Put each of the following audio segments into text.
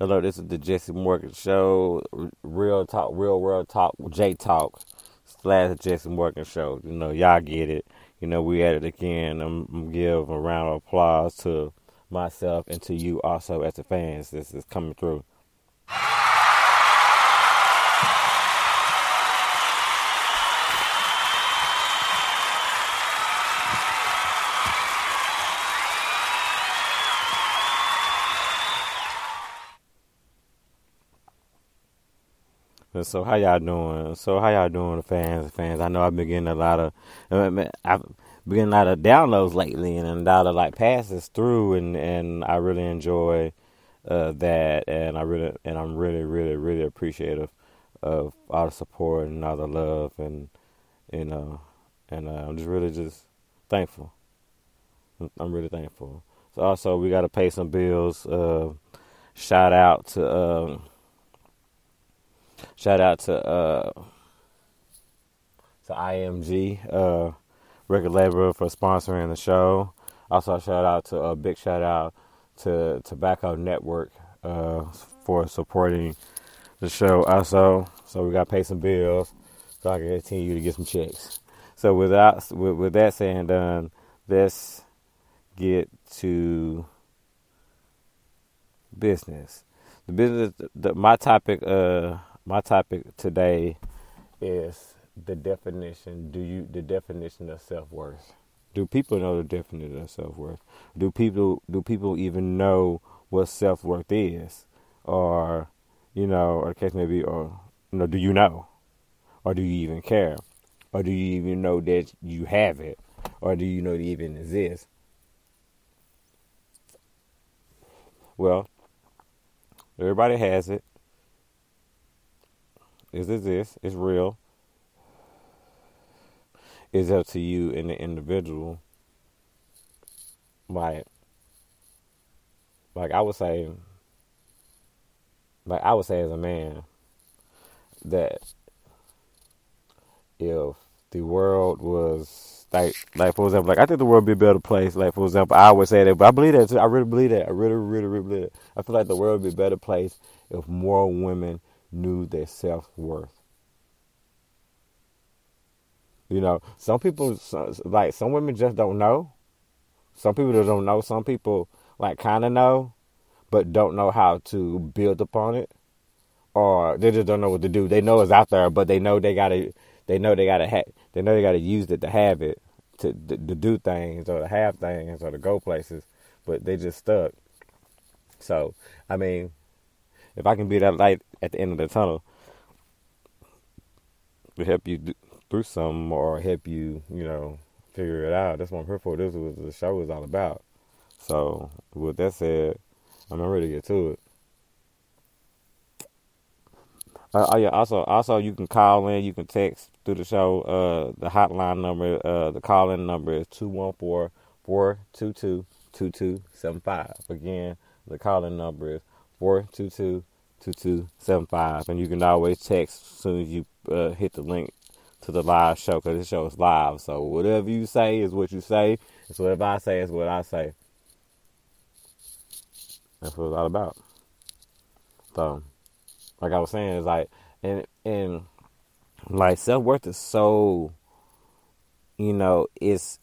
Hello, this is the Jesse Morgan Show, real talk, real world talk, J Talk slash Jesse Morgan Show. You know, y'all get it. You know, we at it again. I'm, I'm give a round of applause to myself and to you also as the fans. This is coming through. So how y'all doing? So how y'all doing, the fans? Fans. I know I've been getting a lot of, I've been getting a lot of downloads lately, and a lot of like passes through, and and I really enjoy uh, that, and I really and I'm really really really appreciative of all the support and all the love, and you know, and uh, I'm just really just thankful. I'm really thankful. So also we got to pay some bills. Uh, shout out to. Uh, Shout out to uh, to IMG uh, record label for sponsoring the show. Also, shout out to a uh, big shout out to Tobacco Network uh, for supporting the show. Also, so we got to pay some bills so I can continue to get some checks. So without with, with that saying done, let's get to business. The business, the, my topic, uh, my topic today is the definition. Do you the definition of self worth? Do people know the definition of self worth? Do people do people even know what self worth is, or you know, or case maybe, or you know, do you know, or do you even care, or do you even know that you have it, or do you know it even exists? Well, everybody has it. Is it this? It's real. It's up to you and the individual. Like, like I would say, like I would say as a man, that if the world was like, like for example, like I think the world would be a better place. Like for example, I would say that, but I believe that too. I really believe that. I really, really, really believe it. I feel like the world would be a better place if more women knew their self worth. You know, some people like some women just don't know. Some people don't know. Some people like kind of know, but don't know how to build upon it, or they just don't know what to do. They know it's out there, but they know they gotta. They know they gotta have. They know they gotta use it to have it, to, to to do things or to have things or to go places, but they just stuck. So I mean, if I can be that light at the end of the tunnel to help you do, through something or help you, you know, figure it out. That's what I'm here for. This was the show is all about. So with that said, I'm ready to get to it. Uh, oh yeah. Also, also you can call in. You can text through the show. Uh, the hotline number. Uh, the call in number is 214-422-2275. Again, the call in number is 422-2275. And you can always text as soon as you uh, hit the link to the live show because the show is live. So whatever you say is what you say. And so whatever I say is what I say. That's what it's all about. So, like I was saying, it's like, and, and like self worth is so, you know, it's,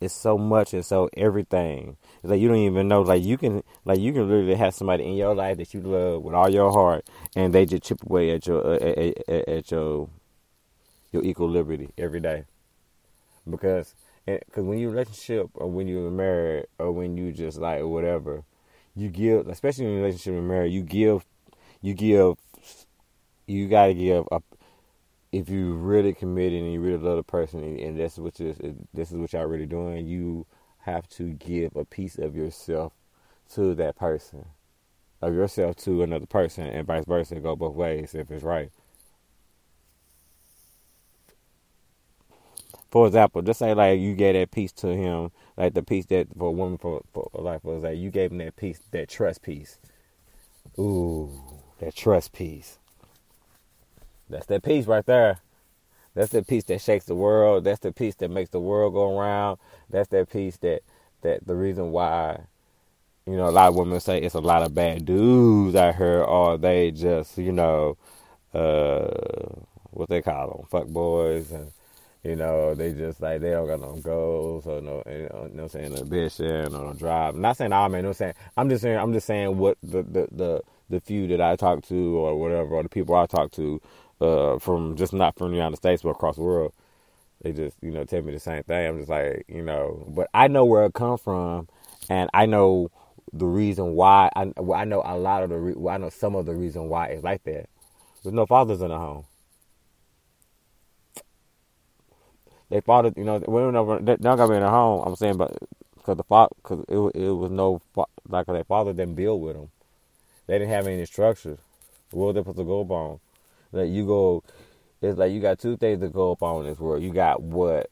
it's so much and so everything. It's like you don't even know. Like you can, like you can literally have somebody in your life that you love with all your heart, and they just chip away at your uh, at, at, at your your equilibrium every day. Because because when you relationship or when you're married or when you just like whatever, you give, especially in relationship and marriage, you give, you give, you gotta give a if you really committed and you really love the person and that's what this this is what y'all really doing, you have to give a piece of yourself to that person, of yourself to another person, and vice versa. Go both ways if it's right. For example, just say like you gave that piece to him, like the piece that for a woman for, for life was like you gave him that piece, that trust piece. Ooh, that trust piece. That's that piece right there. That's the piece that shakes the world. That's the piece that makes the world go around. That's that piece that that the reason why, you know, a lot of women say it's a lot of bad dudes out here, or they just, you know, uh, what they call them, fuck boys, and you know, they just like they don't got no goals or no, you know, know saying ambition or no drive. I'm not saying all men. I'm saying I'm just saying I'm just saying what the the the the few that I talk to or whatever, or the people I talk to uh, from just not from the United States but across the world. They just you know tell me the same thing. I'm just like you know, but I know where it come from, and I know the reason why. I I know a lot of the re- I know some of the reason why it's like that. There's no fathers in the home. They father, you know, women never they not gonna be in the home. I'm saying, but because the father, because it it was no like their father didn't build with them. They didn't have any structures. What they supposed to go upon? Like you go, it's like you got two things to go up on in this world. You got what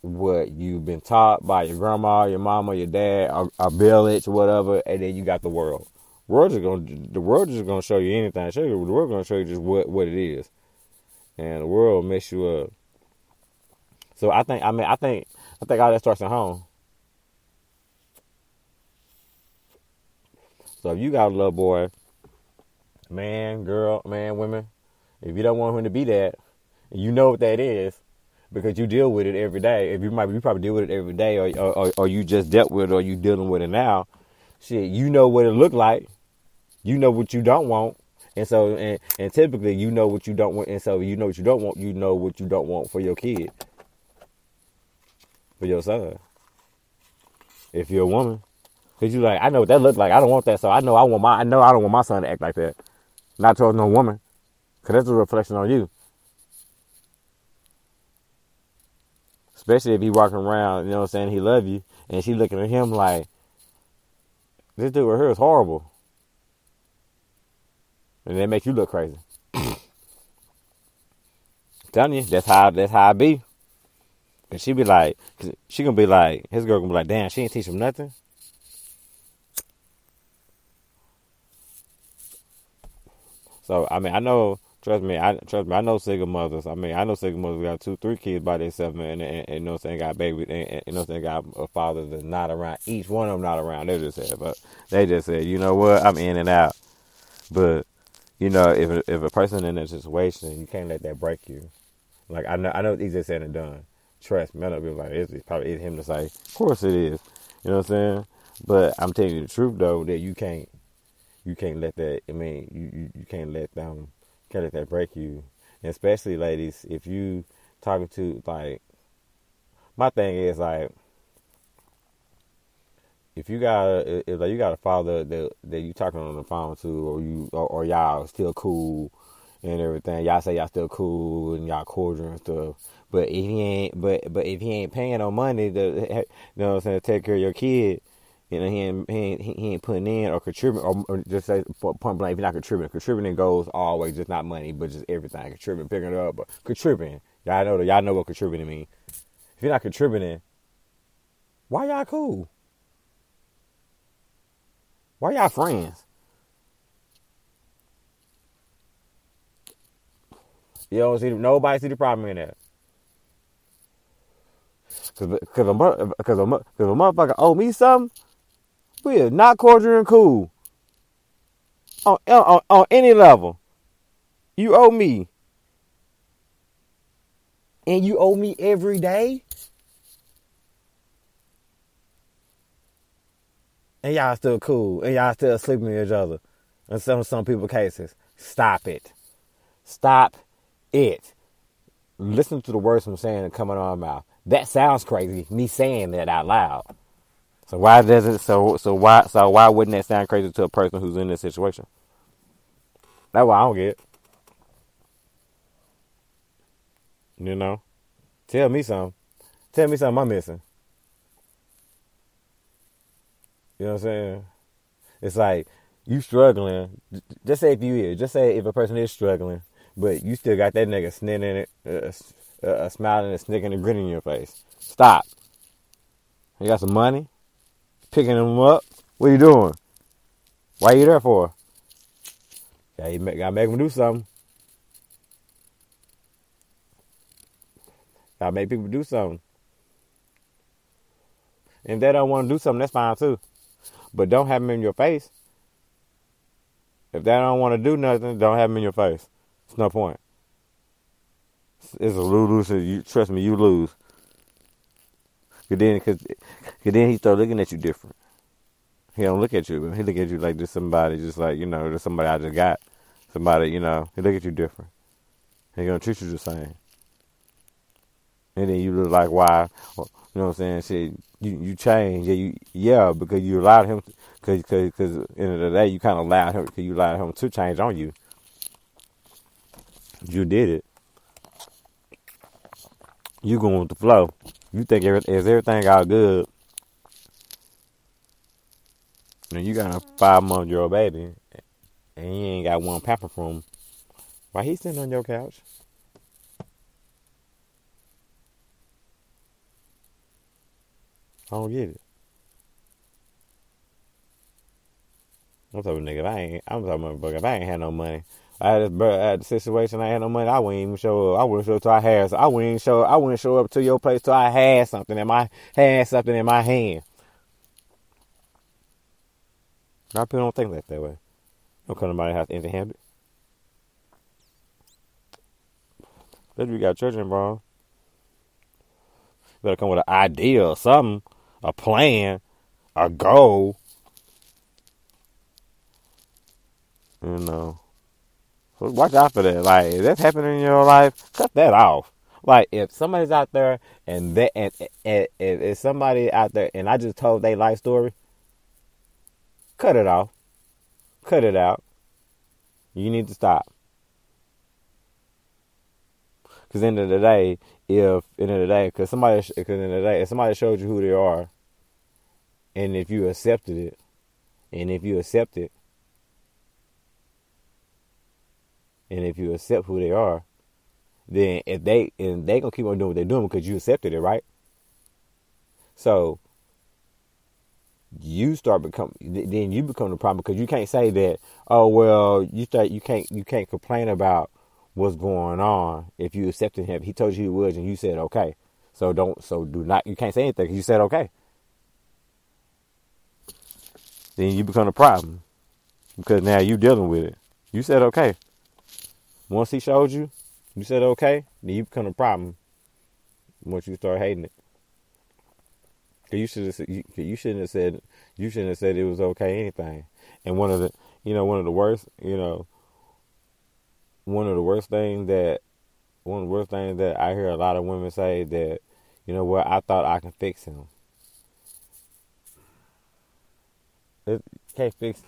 what you've been taught by your grandma, your mama, your dad, a, a village, whatever, and then you got the world. World is gonna the world is gonna show you anything. Show you the world gonna show you just what what it is, and the world mess you up. So I think I mean I think I think all that starts at home. So if you got a little boy, man, girl, man, women, if you don't want him to be that, you know what that is because you deal with it every day. If you might, you probably deal with it every day, or or, or you just dealt with it, or you dealing with it now. Shit, you know what it looked like. You know what you don't want, and so and, and typically you know what you don't want, and so you know what you don't want. You know what you don't want for your kid, for your son. If you're a woman, cause you like, I know what that looked like. I don't want that, so I know I want my, I know I don't want my son to act like that. Not towards no woman. Because that's a reflection on you. Especially if he walking around, you know what I'm saying, he love you, and she looking at him like, this dude here is horrible. And they make you look crazy. telling you, that's how that's how I be. And she be like, she gonna be like, his girl gonna be like, damn, she ain't teach him nothing. So I mean, I know Trust me, I trust me. I know single mothers. I mean, I know single mothers got two, three kids by themselves, and, and, and, you know, saying got baby, and, and you know, saying got a father that's not around. Each one of them not around. They just said, but they just said, you know what, I'm in and out. But you know, if if a person in that situation, you can't let that break you. Like I know, I know it's easier said than done. Trust me, I know people like it's, it's probably it's him to say. Of course it is. You know what I'm saying? But I'm telling you the truth though that you can't, you can't let that. I mean, you you, you can't let them can't let that break you. And especially ladies, if you talking to like my thing is like if you got a, if like you got a father that that you talking on the phone to or you or, or y'all still cool and everything, y'all say y'all still cool and y'all cordial and stuff. But if he ain't but but if he ain't paying no money to you know what I'm saying, to take care of your kid, you know, he ain't, he ain't, he ain't putting in or contributing, or, just say point blank, if you're not contributing, contributing goes always just not money, but just everything. Contributing, picking it up, but contributing. Y'all know. Y'all know what contributing means. If you're not contributing, why y'all cool? Why y'all friends? You don't see nobody see the problem in that. Cause, cause, a, cause, a, cause a motherfucker owe me something, we are not cordial and cool. On, on, on any level. You owe me. And you owe me every day? and y'all still cool, and y'all still sleeping with each other. In some some people cases, stop it, stop it. Listen to the words I'm saying and coming out of my mouth. That sounds crazy. Me saying that out loud. So why does it? So so why so why wouldn't that sound crazy to a person who's in this situation? That's why I don't get. You know, tell me something. Tell me something I'm missing. You know what I'm saying? It's like you struggling. Just say if you is. Just say if a person is struggling, but you still got that nigga snitting it, uh, uh, smiling and snicking and grinning in your face. Stop. You got some money? Picking them up? What are you doing? Why are you there for? Yeah, you gotta make them do something. Gotta make people do something. And if they don't want to do something, that's fine too. But don't have them in your face. If they don't want to do nothing, don't have them in your face. It's no point. It's a lose lose. You trust me, you lose. Cause then, cause, cause then he start looking at you different. He don't look at you. He look at you like just somebody, just like you know, just somebody I just got. Somebody, you know, he look at you different. He gonna treat you the same. And then you look like why? You know what I'm saying? Shit, you you change. Yeah, you yeah because you allowed him. Cause cause cause end of the day you kind of allowed him. Cause you allowed him to change on you. You did it. You going with the flow. You think everything is everything all good. And you got a five month year old baby and you ain't got one pamper from. Why he sitting on your couch? I don't get it. I'm talking nigga. If I ain't, I'm talking about if I ain't had no money. I had this I had the situation. I had no money. I wouldn't even show up. I wouldn't show up till I had. I wouldn't show. I wouldn't show up to your place till I had something in my had something in my hand. A lot of people don't think like that way. Don't come to my house empty handed. Better you got children, bro. better come with an idea or something, a plan, a goal. You know. Watch out for that. Like, if that's happening in your life, cut that off. Like, if somebody's out there and that and, and, and if somebody out there and I just told their life story, cut it off. Cut it out. You need to stop. Because end of the day, if end of the day, because somebody, because end of the day, if somebody showed you who they are, and if you accepted it, and if you accept it, and if you accept who they are, then if they and they gonna keep on doing what they're doing because you accepted it, right? So you start become then you become the problem because you can't say that oh well you start you can't you can't complain about what's going on if you accepted him. He told you he was and you said okay. So don't so do not you can't say anything you said okay. Then you become a problem because now you dealing with it. You said okay once he showed you you said okay then you become a problem once you start hating it you should have you, you shouldn't have said you shouldn't have said it was okay anything. And one of the you know one of the worst you know one of the worst things that one of the worst things that I hear a lot of women say that you know what I thought I can fix him. It can't fix,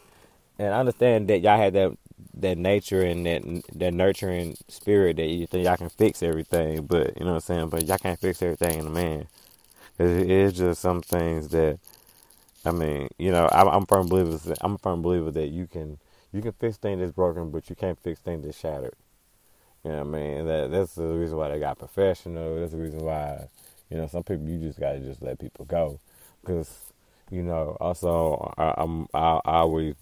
and I understand that y'all had that that nature and that that nurturing spirit that you think y'all can fix everything, but you know what I'm saying. But y'all can't fix everything in a man. It is just some things that, I mean, you know, I'm, I'm firm believer. I'm a firm believer that you can you can fix things that's broken, but you can't fix things that's shattered. You know what I mean? That that's the reason why they got professional. That's the reason why, you know, some people you just gotta just let people go, because, you know, also I, I'm I, I always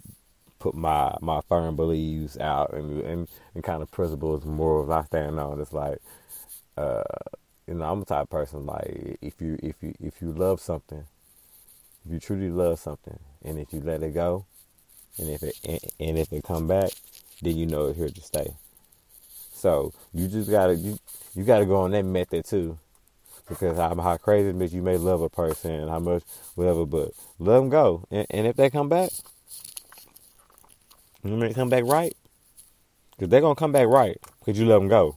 put my my firm beliefs out and and, and kind of principles, morals I stand on. It's like, uh, you know, I'm the type of person like if you if you if you love something, if you truly love something, and if you let it go, and if it and, and if it come back, then you know it's here to stay. So you just gotta you you gotta go on that method too, because how, how crazy it you may love a person how much whatever, but let them go. And, and if they come back, you may come back right, because they're gonna come back right because you let them go.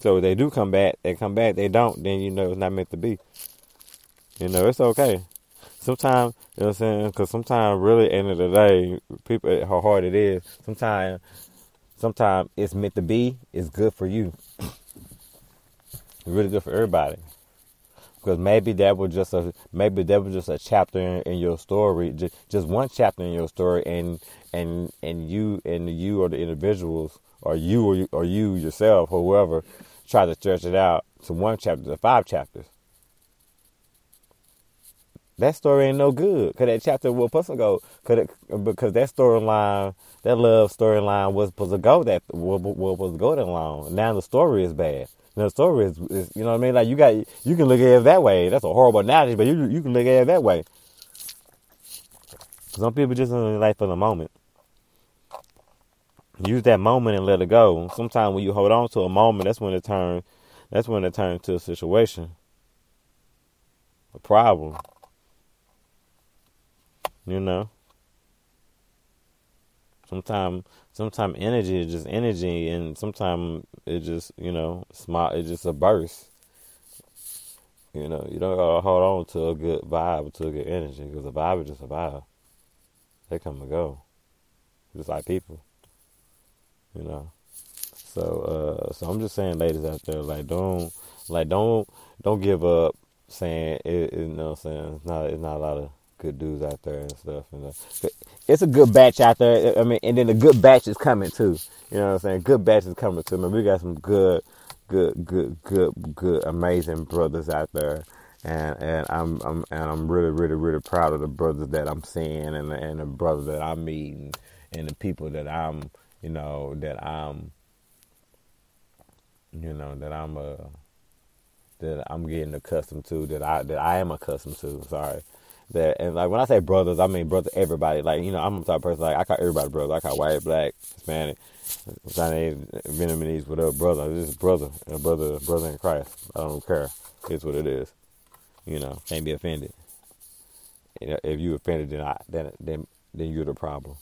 So if they do come back, they come back. They don't, then you know it's not meant to be. You know it's okay. Sometimes you know what I'm saying, because sometimes really, end of the day, people how hard it is. Sometimes, sometimes it's meant to be. It's good for you. It's really good for everybody. Because maybe that was just a maybe that was just a chapter in, in, your story, just, just one chapter in your story, and and and you and you or the individuals or you or you, or you yourself whoever try to stretch it out to one chapter to five chapters. That story ain't no good. Cause that chapter will person go, cause it, because that storyline, that love storyline was supposed to go that was, was to go that long. Now the story is bad the story is, is, you know what I mean? Like you got, you can look at it that way. That's a horrible analogy, but you you can look at it that way. Some people just in life for the moment. Use that moment and let it go. Sometimes when you hold on to a moment, that's when it turns. That's when it turns to a situation, a problem. You know. Sometimes sometimes energy is just energy, and sometimes it just you know small. It's just a burst. You know, you don't gotta hold on to a good vibe, to a good energy, because a vibe is just a vibe. They come and go, just like people. You know, so uh, so I'm just saying, ladies out there, like don't like don't don't give up saying it. You know, what I'm saying it's not it's not a lot of good dudes out there and stuff. And uh, it's a good batch out there. I mean, and then a good batch is coming too. You know what I'm saying? Good batch is coming too. I we got some good, good, good, good, good, amazing brothers out there. And and I'm I'm and I'm really really really proud of the brothers that I'm seeing and the, and the brothers that I'm meeting and the people that I'm you know that I'm you know that I'm uh that I'm getting accustomed to that I that I am accustomed to. Sorry, that and like when I say brothers, I mean brother everybody. Like you know, I'm the type of person like I call everybody brother. I call white, black, Hispanic, Chinese, Vietnamese, whatever brother. This is brother, a brother, brother in Christ. I don't care. It's what it is. You know, can't be offended. You know, if you offended, then I then then then you're the problem.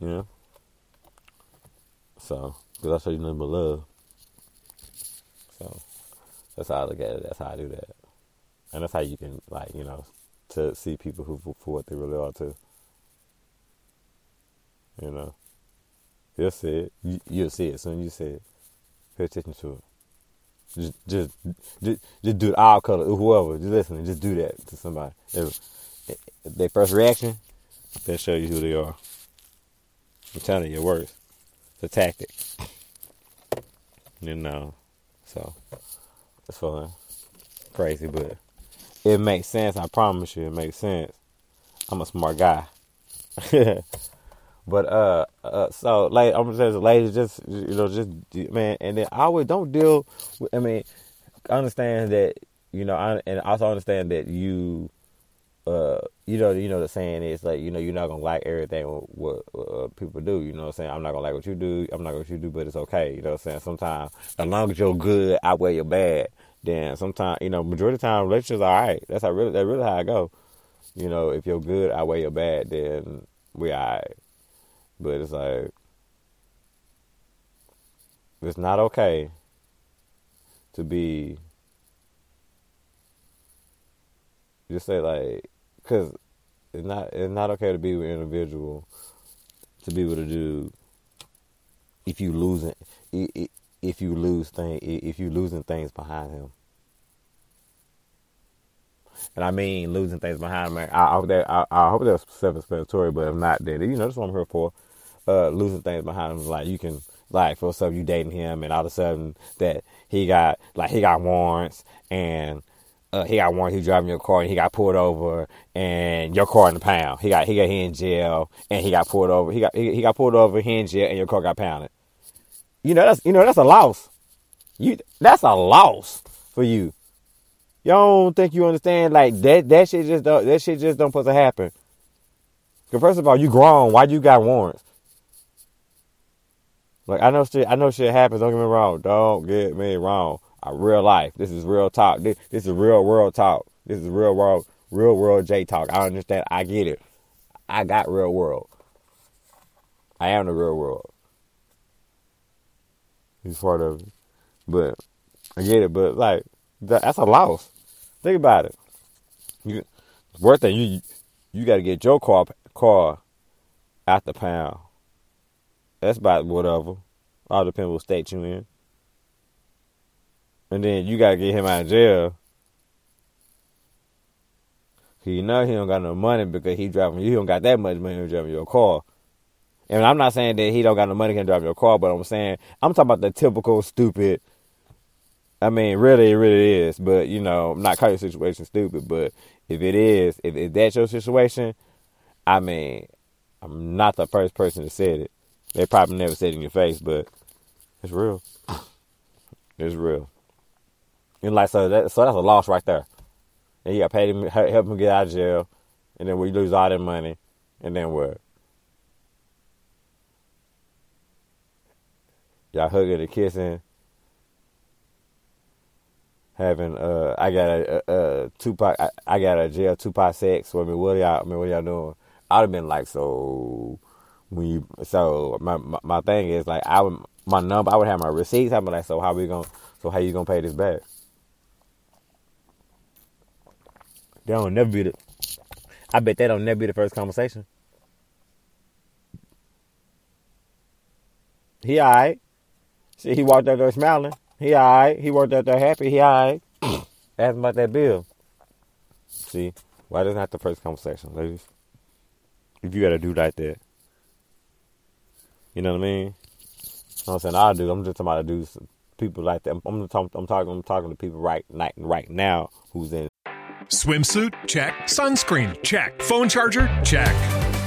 You know. So, because I show you nothing but love. So, that's how I look at it. That's how I do that and that's how you can like you know to see people who for what they really are too. You know, you'll see it. You, you'll see it soon. You see it. Pay attention to it. Just, just, just, just do the eye color. Whoever, just listen. Just do that to somebody. If, if their first reaction, they show you who they are. I'm telling you, it works. It's a tactic. You know, so it's fun, crazy, but it makes sense. I promise you, it makes sense. I'm a smart guy. but uh, uh, so like I'm just ladies, just you know, just man, and then I always don't deal. With, I mean, understand that you know, I, and also understand that you, uh, you know, you know the saying is like you know you're not gonna like everything what, what uh, people do. You know what I'm saying? I'm not gonna like what you do. I'm not gonna what you do, but it's okay. You know what I'm saying? Sometimes as long as you're good I outweigh your bad then sometimes you know majority of the time relationships are all right. That's how really that's really how I go. You know, if you're good I weigh your bad, then we all right. But it's like it's not okay to be just say like because it's not it's not okay to be with an individual to be able to do if you losing if you lose thing if you losing things behind him. And I mean losing things behind him. I, hope that I, I hope that's self-explanatory, but if not, then you know that's what I'm here for. Uh, losing things behind him, like you can like for some you dating him, and all of a sudden that he got like he got warrants and uh, he got warrants. He driving your car and he got pulled over, and your car in the pound. He got he got he in jail and he got pulled over. He got he, he got pulled over. He in jail and your car got pounded you know that's you know that's a loss. You that's a loss for you. Y'all don't think you understand like that that shit just don't that shit just don't supposed to happen. Cause first of all, you grown. Why you got warrants? Like I know shit. I know shit happens. Don't get me wrong. Don't get me wrong. I real life. This is real talk. This, this is real world talk. This is real world, real world J talk. I understand. I get it. I got real world. I am the real world. He's part of it. But I get it. But like that, that's a loss. Think about it. You, worth it. You you got to get your car car out the pound. That's about whatever. All depends what state you in. And then you gotta get him out of jail. You know he don't got no money because he driving you He don't got that much money to driving your car. And I'm not saying that he don't got no money to drive your car, but I'm saying I'm talking about the typical stupid. I mean, really, it really is. But you know, I'm not calling your situation stupid. But if it is, if, if that's your situation, I mean, I'm not the first person to say it. They probably never said it in your face, but it's real. It's real. And like so, that, so that's a loss right there. And you got to pay him, help him get out of jail, and then we lose all that money, and then what? Y'all hugging and kissing, having uh, I got a, a, a Tupac, I, I, got a jail Tupac sex. I mean, what y'all? I mean, what y'all doing? I'd have been like, so when you, so my, my, my thing is like, I would my number, I would have my receipts. Be like, so how we gonna, so how you gonna pay this back? That don't never be the. I bet that don't never be the first conversation. He alright. See, he walked out there smiling. He alright. He walked out there happy. He alright. Ask him about that bill. See, why doesn't have the first conversation, ladies? If you gotta do like that, you know what I mean? What I'm saying I do. I'm just talking about do people like that. I'm, I'm, talking. I'm talking. I'm talking to people right, right, right now who's in Swimsuit? Check. Sunscreen? Check. Phone charger? Check.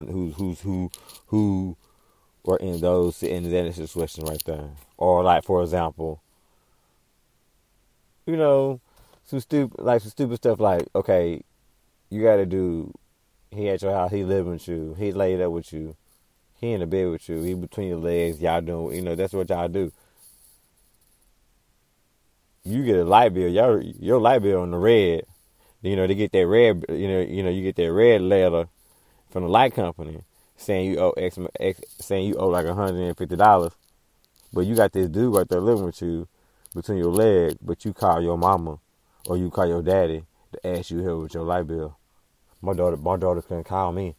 Who's, who's, who, who were in those, in that situation right there. Or like, for example, you know, some stupid, like some stupid stuff like, okay, you got to do he at your house. He living with you. He laid up with you. He in the bed with you. He between your legs. Y'all doing. You know that's what y'all do. You get a light bill. Your your light bill on the red. You know they get that red. You know you know you get that red letter from the light company saying you owe X, X saying you owe like hundred and fifty dollars. But you got this dude right there living with you between your legs. But you call your mama or you call your daddy to ask you help with your light bill. My daughter, my daughter couldn't call me.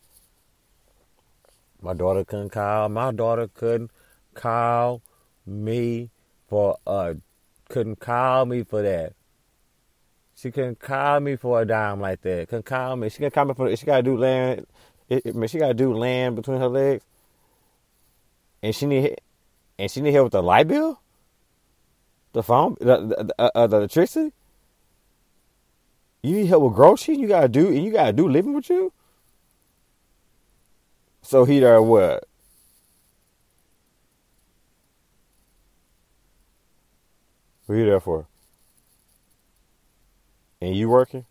My daughter couldn't call. My daughter couldn't call me for uh couldn't call me for that. She couldn't call me for a dime like that. Couldn't call me. She can call me for. She gotta do land. It, it, she gotta do land between her legs. And she need. And she need help with the light bill. The phone, the the, uh, uh, the electricity. You need help with groceries. You gotta do, and you gotta do living with you. So he there what? What you there for? And you working?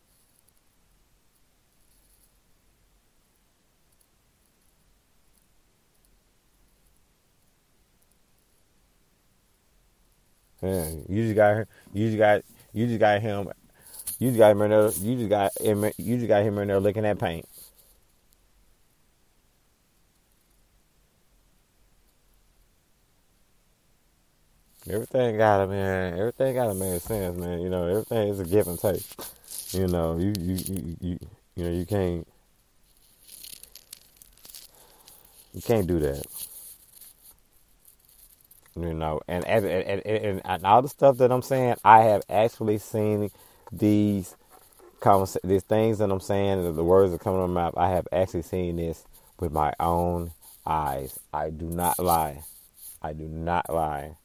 You just got you just got you just got him you just got him in there. You just got him. You just got him in there licking that paint. Everything got to man. Everything got to make sense, man. You know, everything is a give and take. You know, you you you you, you know you can't you can't do that. You know, and and, and, and, all the stuff that I'm saying, I have actually seen these convers- these things that I'm saying, the words that come out of my mouth. I have actually seen this with my own eyes. I do not lie. I do not lie.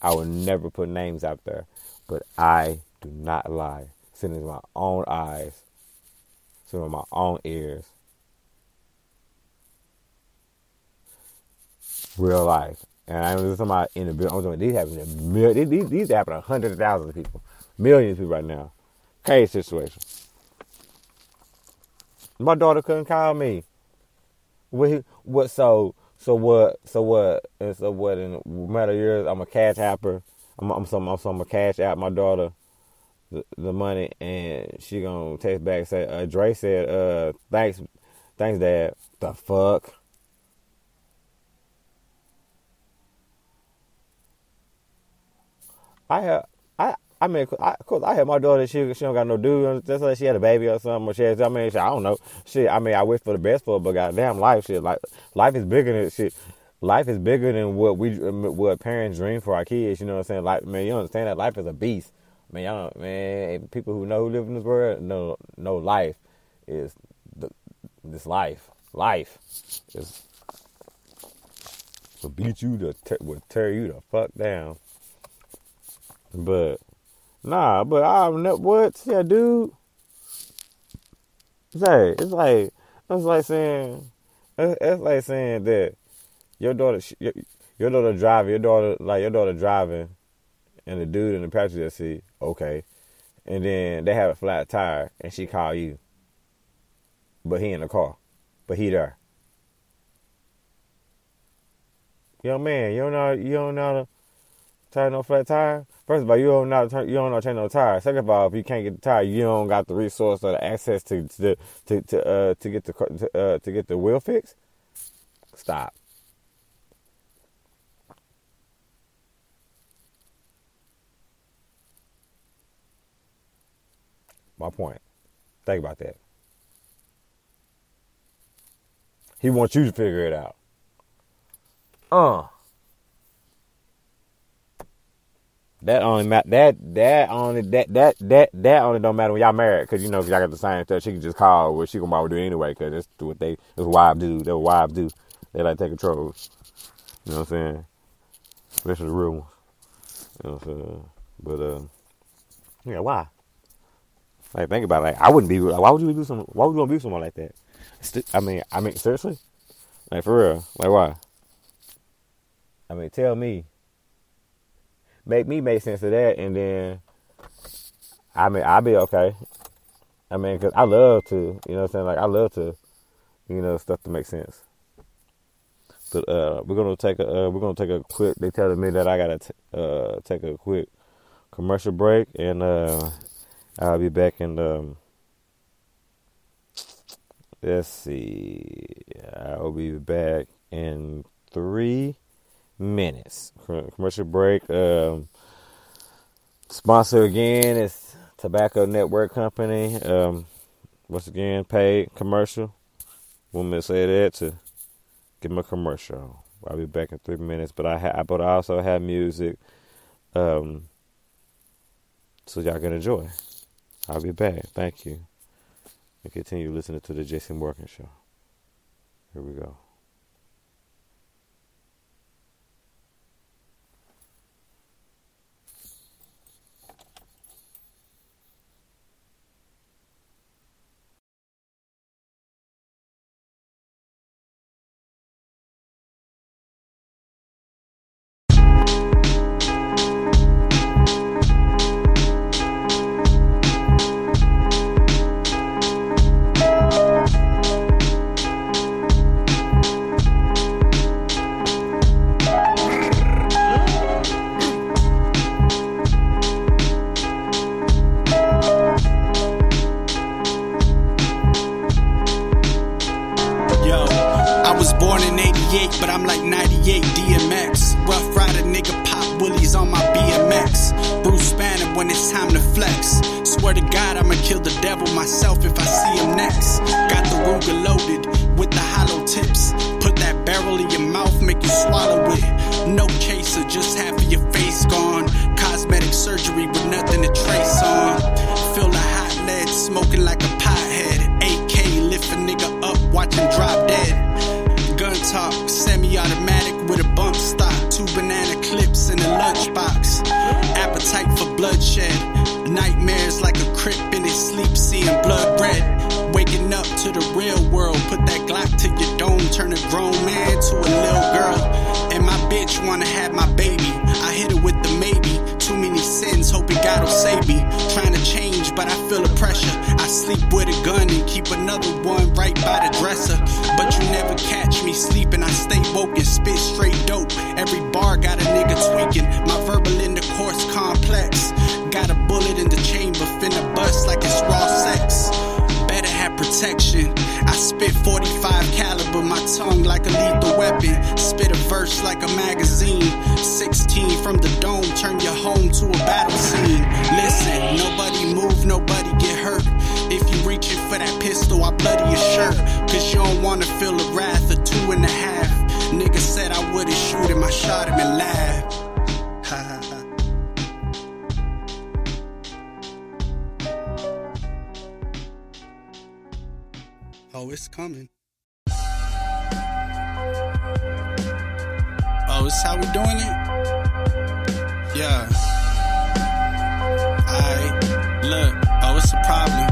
I will never put names out there, but I do not lie. Seen it with my own eyes, seen it with my own ears. Real life. And I'm talking about in the building. I'm talking about these happen to mil- these, these happen to hundreds of thousands of people, millions of people right now. Crazy situation. My daughter couldn't call me. What? What? So? So what? So what? And so what? In a matter of years, I'm a cash apper. I'm, I'm some. I'm a cash out my daughter the, the money, and she gonna text back and say, uh, "Dre said, uh, thanks, thanks, Dad." The fuck. I have I I mean, I, of course, I had my daughter. She she don't got no dude. Just like she had a baby or something. Or she has, I mean, she, I don't know. Shit. I mean, I wish for the best for her, but goddamn, life shit. Like life is bigger than shit. Life is bigger than what we what parents dream for our kids. You know what I'm saying? Like, man, you understand that life is a beast. Man, y'all, man, people who know who live in this world know know life is the, this life. Life is will beat you to will tear you the fuck down. But nah, but I know what, yeah, dude. Say, it's like it's like saying it's like saying that your daughter, your, your daughter driving, your daughter like your daughter driving, and the dude in the passenger seat, okay, and then they have a flat tire, and she call you, but he in the car, but he there. Yo man, you don't know you don't know turn no flat tire. First of all, you don't know you don't know change no tire. Second of all, if you can't get the tire, you don't got the resource or the access to to to to, uh, to get the to, uh, to get the wheel fixed. Stop. My point. Think about that. He wants you to figure it out. Uh. That only ma- that that only that that that that only don't matter when y'all married because you know if y'all got the same stuff she can just call what she gonna probably do anyway because that's what they that's wives do that's what wives do. They like take control. You know what I'm saying? Especially the real ones you know what I'm saying? But uh yeah why? Like think about it like I wouldn't be like, why would you do some why would you want to be someone like that? I mean I mean seriously? Like for real? Like why? I mean tell me make me make sense of that, and then I mean I'll be okay. I mean, cause I love to, you know, what I'm saying like I love to, you know, stuff to make sense. But uh, we're gonna take a uh, we're gonna take a quick. They telling me that I gotta t- uh, take a quick commercial break, and uh, I'll be back in. Um, let's see, I'll be back in three minutes. Commercial break. Um, sponsor again is Tobacco Network Company. Um, once again, paid commercial. Woman me say that to give them a commercial. I'll be back in three minutes, but I ha- but I also have music, um, so y'all can enjoy. I'll be back. Thank you, and continue listening to the Jason Morgan Show. Here we go. Sleep, seeing blood red. Waking up to the real world. Put that Glock to your dome, turn a grown man to a little girl. And my bitch wanna have my baby. I hit her with the maybe. Too many sins, hoping God will save me. Trying to change, but I feel the pressure. I sleep with a gun and keep another one right by the dresser. But you never catch me sleeping. I stay woke and spit straight dope. Every bar got a nigga tweaking. My verbal intercourse complex. Got a bullet in the chamber, finna bust like it's raw sex. Better have protection. I spit 45 caliber, my tongue like a lethal weapon. Spit a verse like a magazine. 16 from the dome, turn your home to a battle scene. Listen, nobody move, nobody get hurt. If you reaching for that pistol, I bloody your shirt. Cause you don't wanna feel the wrath of two and a half. Nigga said I wouldn't shoot him, I shot him and laughed. Oh, it's coming. Oh, it's how we doing it? Yeah. I look. Oh, it's a problem.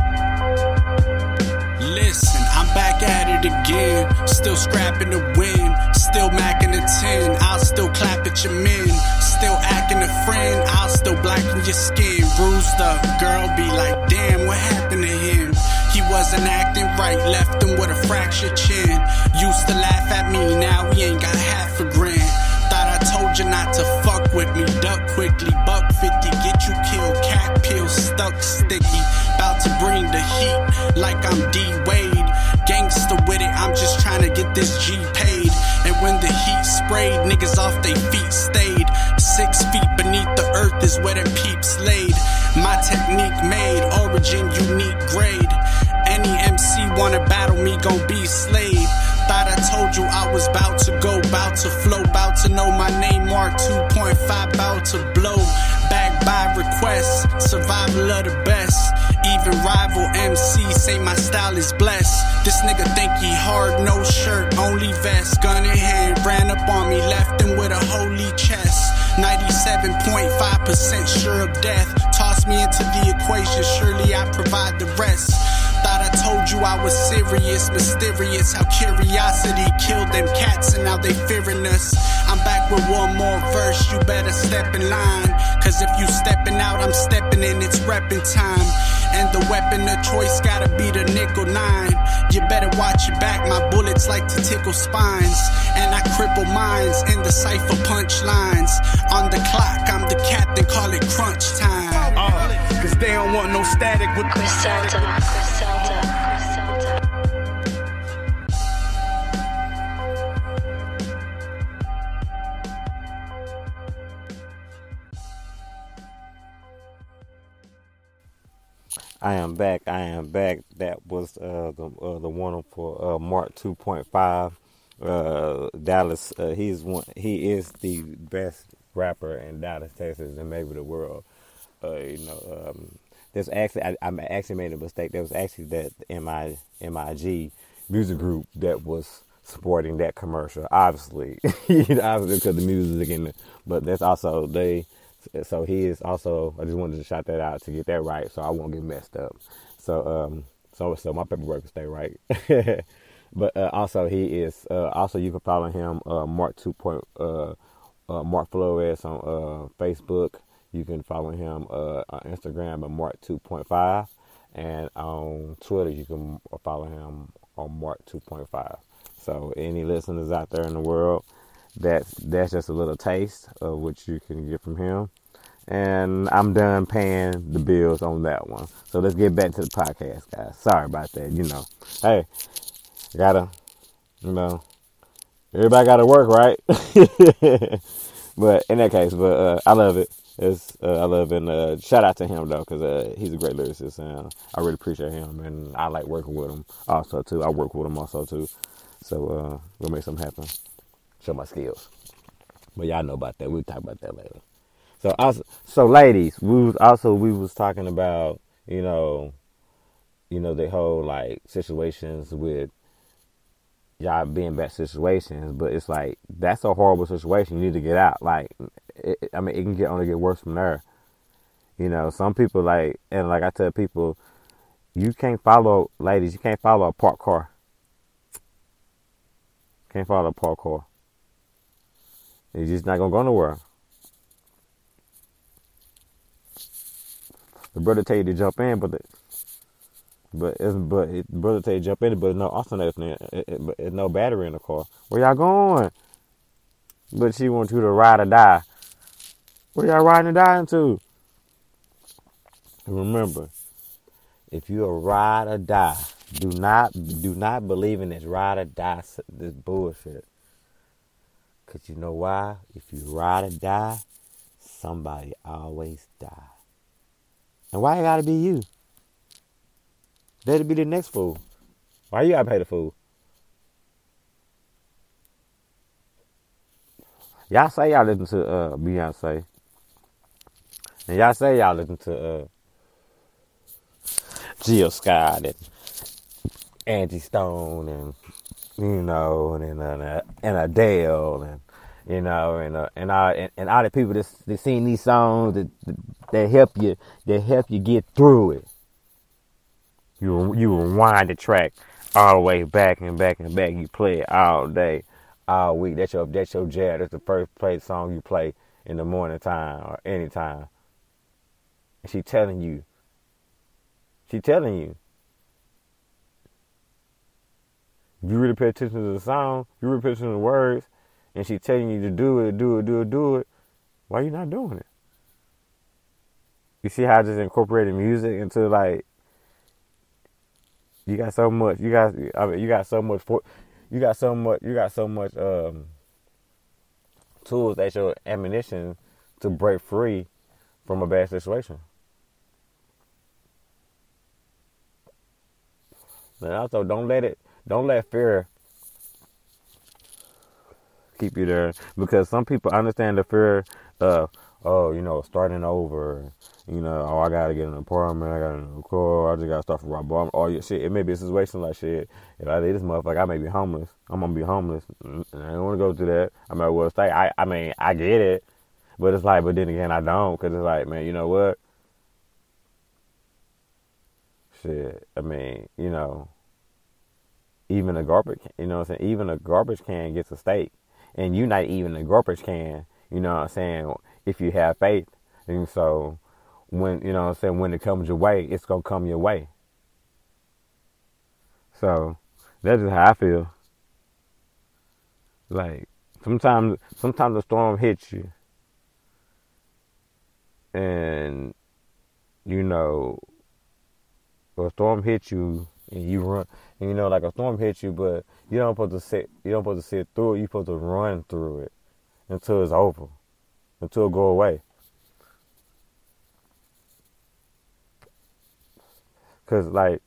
Listen, I'm back at it again. Still scrapping the win. Still macking the 10. I'll still clap at your men. Still acting a friend. I'll still blacken your skin. Bruised up. Girl be like, damn, what happened to him? He wasn't acting right, left him with a fractured chin. Used to laugh at me, now he ain't got half a grin. Thought I told you not to fuck with me, duck quickly, buck 50, get you killed, cat peel, stuck sticky. About to bring the heat like I'm D Wade. Gangster with it, I'm just trying to get this G paid. And when the heat sprayed, niggas off they feet stayed. Six feet beneath the earth is where them peeps laid. My technique made, origin unique grade. Wanna battle me, gon' be slayed. Thought I told you I was bout to go, bout to flow, bout to know my name, Mark 2.5, bout to blow. Back by request, survival of the best. Even rival MC say my style is blessed. This nigga think he hard, no shirt, only vest. Gun in hand, ran up on me, left him with a holy chest. 97.5% sure of death. Toss me into the equation, surely I provide the rest. Thought I told you I was serious, mysterious. How curiosity killed them cats and now they fearing us. I'm back with one more verse, you better step in line. Cause if you stepping out, I'm stepping in, it's repping time. And the weapon of choice gotta be the nickel nine. You better watch your back, my bullets like to tickle spines. And I cripple minds in the cipher punchlines. On the clock, I'm the captain, call it crunch time. Cause they don't want no static with the Griselda, Griselda, Griselda. I am back. I am back. That was uh, the uh, the one for uh, Mark two point five. Uh, Dallas. Uh, he's one. He is the best rapper in Dallas, Texas, and maybe the world. Uh, you know, um, there's actually I, I actually made a mistake. There was actually that MI MIG music group that was supporting that commercial. Obviously, you know, obviously because the music and but that's also they. So he is also. I just wanted to shout that out to get that right, so I won't get messed up. So um, so so my paperwork will stay right. but uh, also he is. Uh, also you can follow him, uh, Mark two point, uh, uh, Mark Flores on Facebook. You can follow him uh, on Instagram at Mark two point five, and on Twitter you can follow him on Mark two point five. So any listeners out there in the world, that's that's just a little taste of what you can get from him. And I'm done paying the bills on that one. So let's get back to the podcast, guys. Sorry about that. You know, hey, gotta, you know, everybody gotta work, right? but in that case, but uh, I love it. It's uh, I love and uh, shout out to him though because uh, he's a great lyricist and I really appreciate him and I like working with him also too. I work with him also too, so uh, we'll make something happen. Show my skills, but y'all know about that. We'll talk about that later. So also, so ladies, we was also we was talking about you know, you know the whole like situations with y'all being bad situations, but it's like that's a horrible situation. You need to get out. Like, it, I mean, it can get only get worse from there. You know, some people like, and like I tell people, you can't follow ladies. You can't follow a parked car. Can't follow a parked car. You're just not gonna go nowhere. The brother tell you to jump in, but the, but it's, but it, brother tell you jump in, but no alternator, it, it, it's no battery in the car. Where y'all going? But she wants you to ride or die. Where y'all riding or dying to? Remember, if you a ride or die, do not do not believe in this ride or die this bullshit. Cause you know why? If you ride or die, somebody always die. And why it gotta be you? It be the next fool. Why you gotta pay the fool? Y'all say y'all listen to uh, Beyonce. And y'all say y'all listen to uh, Jill Scott and Angie Stone and you know and and, and Adele and you know and uh, and all and, and all the people that that sing these songs that that help you that help you get through it. You you rewind the track all the way back and back and back. You play it all day, all week. That's your that's your jazz. That's the first play song you play in the morning time or any time. And she telling you. She telling you. If you really pay attention to the song, you really pay attention to the words, and she telling you to do it, do it, do it, do it. Why you not doing it? You see how I just incorporated music into like you got so much. You got. I mean, you got so much. For, you got so much. You got so much um, tools at your ammunition to break free from a bad situation. And also, don't let it. Don't let fear keep you there because some people understand the fear of oh, you know, starting over. You know, oh, I gotta get an apartment, I got a car, I just gotta start from rock bottom. Oh, All your shit. It may be a situation like shit. If I leave this motherfucker, I may be homeless. I'm gonna be homeless. And I don't wanna go through that. I might well stay. I, I mean, I get it. But it's like, but then again, I don't. Cause it's like, man, you know what? Shit. I mean, you know, even a garbage, you know what I'm saying? Even a garbage can gets a steak. And you not even a garbage can, you know what I'm saying? if you have faith. And so when you know what I'm saying, when it comes your way, it's gonna come your way. So that's just how I feel. Like sometimes sometimes the storm hits you and you know a storm hits you and you run and you know like a storm hits you but you don't supposed to sit you don't supposed to sit through it, you're supposed to run through it until it's over until it go away. Cause like,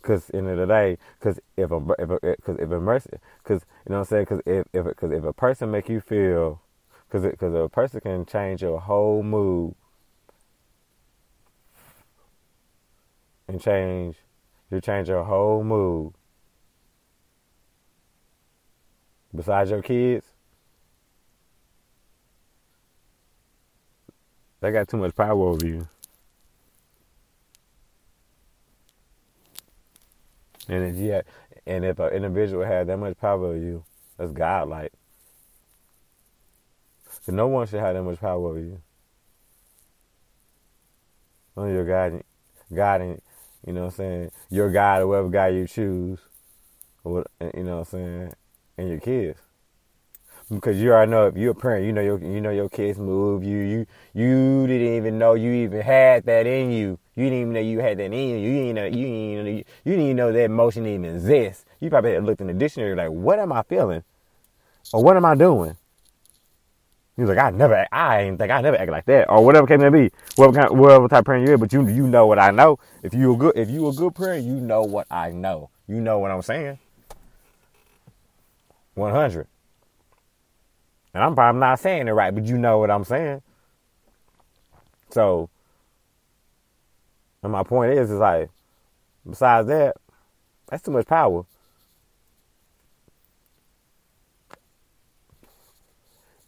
cause in the day, cause if a cause if a mercy, cause you know what I'm saying, cause if cause if a person make you feel, cause cause a person can change your whole mood and change, you change your whole mood. Besides your kids, They got too much power over you. And if and if an individual had that much power over you, that's godlike. So no one should have that much power over you. Only your God, and you know what I'm saying, your God or whatever guy you choose, or you know what I'm saying, and your kids because you already know if you're a parent, you know your you know your kids move. You you you didn't even know you even had that in you. You didn't even know you had that in you. You didn't know you didn't know, you didn't even know that emotion even exists. You probably had looked in the dictionary like, what am I feeling, or what am I doing? He was like, I never, I ain't think I never act like that, or whatever case may be, whatever kind, whatever type of parent you is. But you, you know what I know. If you a good, if you a good parent, you know what I know. You know what I'm saying. One hundred. And I'm probably not saying it right, but you know what I'm saying. So, and my point is, is like, besides that, that's too much power.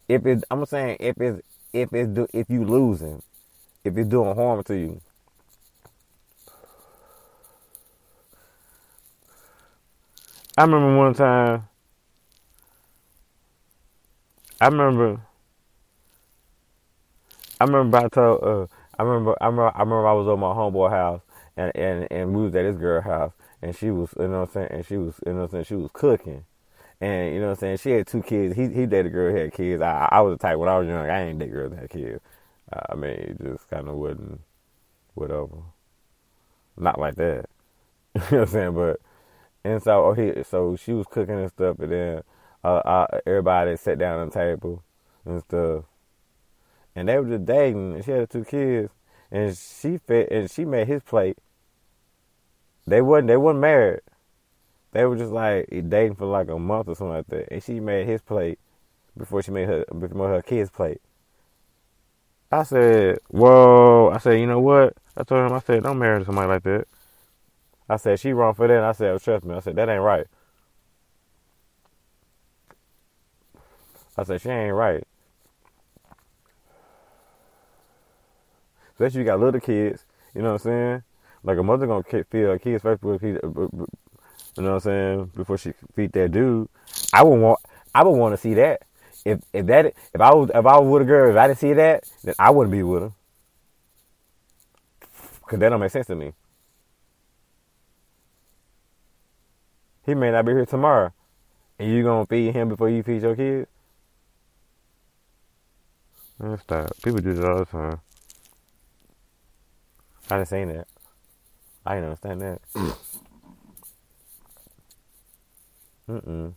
If it, I'm saying, if it's, if it's, do, if you losing, if it's doing harm to you, I remember one time. I remember. I remember I told. Uh, I remember. I remember. I remember I was at my homeboy house, and and and we was at this girl house, and she was. You know what I'm saying? And she was. You know what I'm saying? She was cooking, and you know what I'm saying? She had two kids. He he dated a girl had kids. I I was the type when I was young. I ain't date girls that had kids. Uh, I mean, it just kind of wouldn't, Whatever. Not like that. you know what I'm saying? But and so, oh, he, so she was cooking and stuff, and then uh, uh, everybody sat down at the table and stuff, and they were just dating. And she had two kids, and she fed, and she made his plate. They wasn't, they wasn't married. They were just like dating for like a month or something like that, and she made his plate before she made her before her kids' plate. I said, "Whoa!" I said, "You know what?" I told him, "I said, don't marry somebody like that." I said, she wrong for that. And I said, oh, trust me. I said, that ain't right. I said, she ain't right. Especially you got little kids, you know what I'm saying? Like a mother gonna feel her kids first you know what I'm saying? Before she feed that dude. I would want, I would want to see that. If if that if I was if I was with a girl, if I didn't see that, then I wouldn't be with her. Cause that don't make sense to me. He may not be here tomorrow. And you gonna feed him before you feed your kids? Stop. People do that all the time. I didn't say that. I didn't understand that. Mm-mm.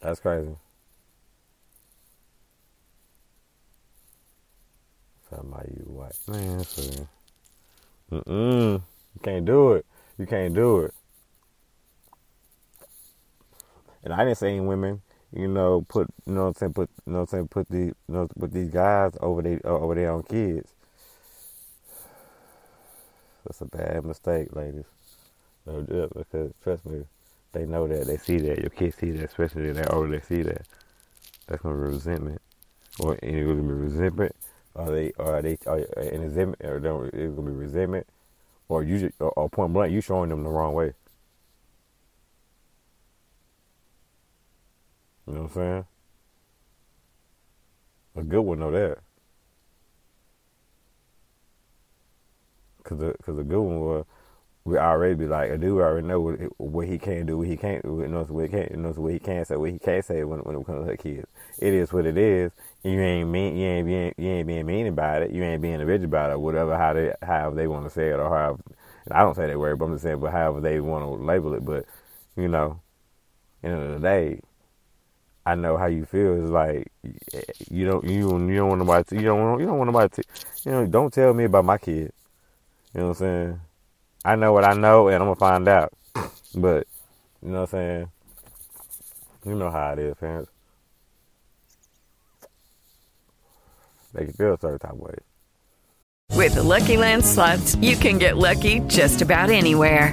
That's crazy. About you white. Man, Mm-mm. You can't do it. You can't do it. And I didn't say any women, you know, put you know what I'm saying, put you know what I'm saying, put the you know put these guys over they uh, over their own kids. That's a bad mistake, ladies. No, just because trust me, they know that, they see that, your kids see that, especially if they're older, they see that. That's gonna be resentment. Or it's gonna be resentment are they are they are in resentment or it's gonna be resentment or you or point blank you showing them the wrong way. You know what I'm saying? A good one know that. Cause the, cause the good one was we already be like a dude already know what, what he can do, what he can't do, knows what he can't, knows what he can't say, what he can't say when when it comes to kids. It is what it is. You ain't mean, you ain't being, you ain't being mean about it. You ain't being a bitch about it. Whatever, how they, however they want to say it, or however. I don't say that word, but I'm just saying, but however they want to label it. But you know, end of the day, I know how you feel. It's like you don't, you you don't want nobody, to, you don't, want, you don't want nobody to, you know, don't tell me about my kid. You know what I'm saying? I know what I know, and I'm gonna find out. But you know what I'm saying? You know how it is, parents. They can feel a certain type of way. With the Lucky Land slots, you can get lucky just about anywhere.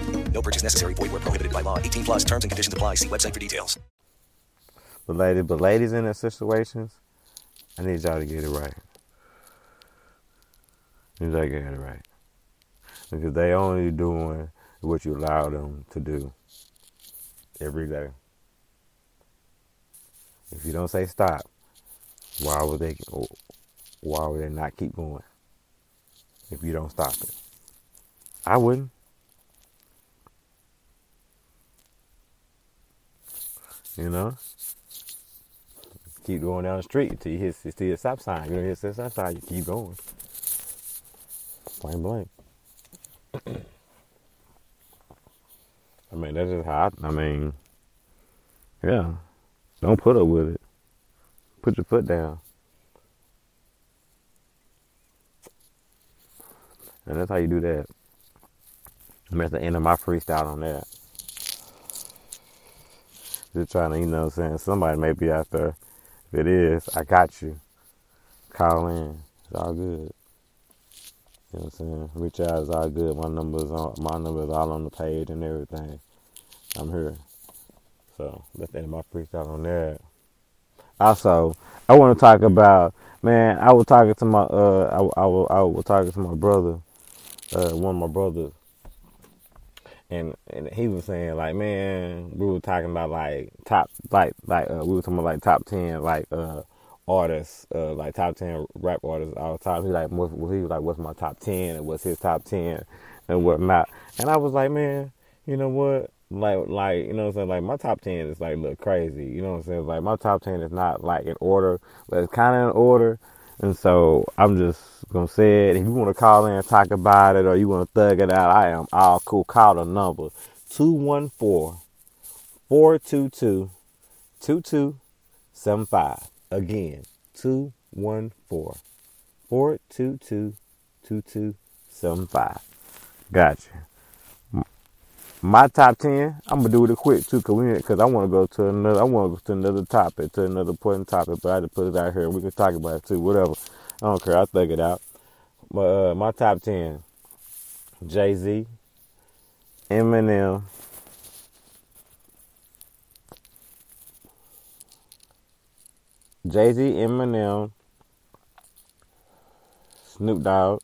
No purchase necessary. Void where prohibited by law. 18 plus terms and conditions apply. See website for details. But ladies, but ladies in their situations, I need y'all to get it right. I need y'all to get it right. Because they only doing what you allow them to do every day. If you don't say stop, why would they why would they not keep going? If you don't stop it. I wouldn't. You know? Keep going down the street until you hit, until you hit stop sign. You don't hit the stop sign, you keep going. Plain blank. I mean, that's just how I, I mean, yeah. Don't put up with it. Put your foot down. And that's how you do that. I'm at the end of my freestyle on that. Just trying to, you know what I'm saying? Somebody may be out there. If it is, I got you. Call in. It's all good. You know what I'm saying? Reach out is all good. My number's on my number is all on the page and everything. I'm here. So the end my freestyle on that. Also, I want to talk about man. I was talking to my uh, I, I, I was talking to my brother, uh, one of my brothers, and and he was saying like, man, we were talking about like top like like uh, we were talking about like top ten like uh artists, uh, like top ten rap artists all the time. He like what, he was like, what's my top ten and what's his top ten and whatnot. And I was like, man, you know what? Like like you know what I'm saying? Like my top ten is like look crazy. You know what I'm saying? Like my top ten is not like in order, but it's kind of in order. And so I'm just gonna say it. If you want to call in and talk about it, or you want to thug it out, I am all cool. Call the number 214 422 2275. Again, 214 422 2275. Gotcha. My top 10, I'm going to do it quick too because I want to go to another, I want to go to another topic, to another important topic, but I had to put it out here. We can talk about it too, whatever. I don't care. I'll thug it out. But uh, my top 10 Jay Z, Eminem, Jay Z, Eminem, Snoop Dogg,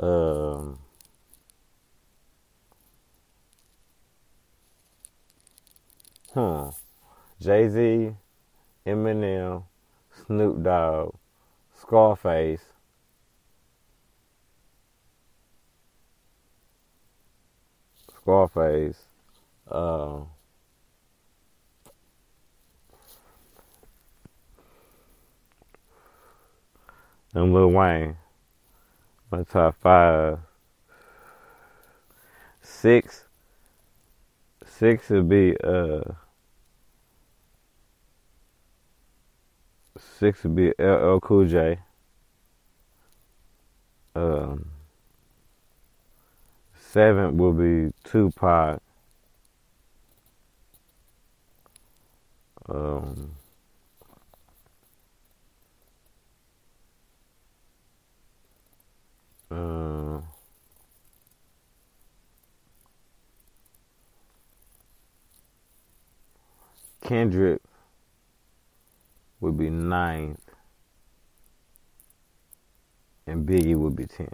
um, huh, Jay Z, Eminem, Snoop Dogg, Scarface, Scarface, uh, and Lil Wayne. My top five. Six. Six would be uh. Six would be LL Cool J. Um. Seven will be Tupac. Um. Uh, Kendrick would be ninth, and Biggie would be tenth.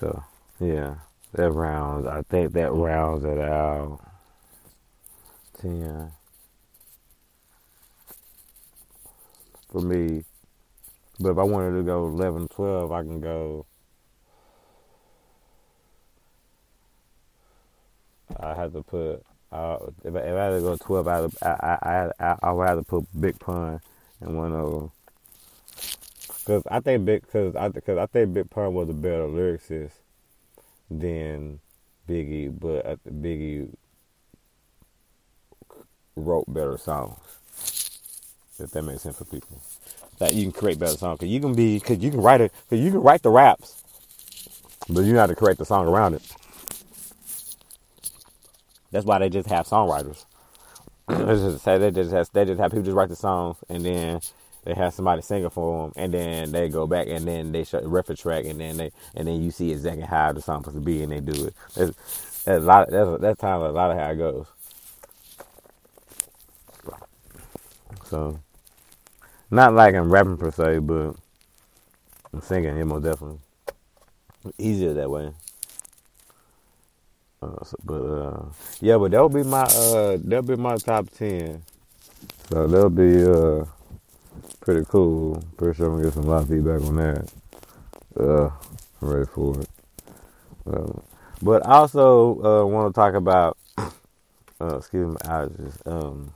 So yeah, that rounds. I think that rounds it out. Ten for me. But if I wanted to go 11, 12, I can go. I have to put. Uh, if, I, if I had to go 12, I, I, I, I, I would have to put Big Pun in one of them. Cause I think Big, cause I, cause I think Big Pun was a better lyricist than Biggie, but Biggie wrote better songs. If that makes sense for people. that you can create better songs. Cause you can be, cause you can write it, cause you can write the raps, but you how to create the song around it. That's why they just have songwriters. they just have, they just have people just write the songs and then they have somebody sing it for them and then they go back and then they show the reference track and then they and then you see exactly how the song's supposed to be and they do it. That's, that's a lot. That's that's time a lot of how it goes. So, not like I'm rapping per se, but I'm singing it most definitely. Easier that way. Uh, so, but uh, yeah, but that'll be my uh, that'll be my top ten. So that'll be uh, pretty cool. Pretty sure I'm gonna get some lot feedback on that. Uh, I'm ready for it. Uh, but I also uh, want to talk about. Uh, excuse me, I just um.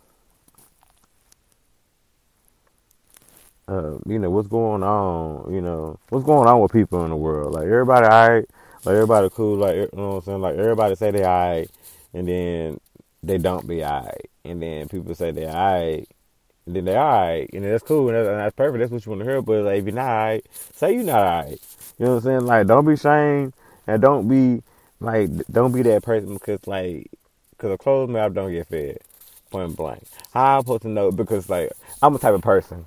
Uh, you know what's going on. You know what's going on with people in the world. Like everybody, alright. Like everybody cool. Like you know what I'm saying. Like everybody say they alright, and then they don't be alright, and then people say they alright, and then they alright, and that's cool, and that's, and that's perfect. That's what you want to hear. But like if you're not alright, say you're not alright. You know what I'm saying? Like don't be shamed, and don't be like don't be that person because like because a closed mouth don't get fed. Point blank. How I'm supposed to know? Because like I'm a type of person.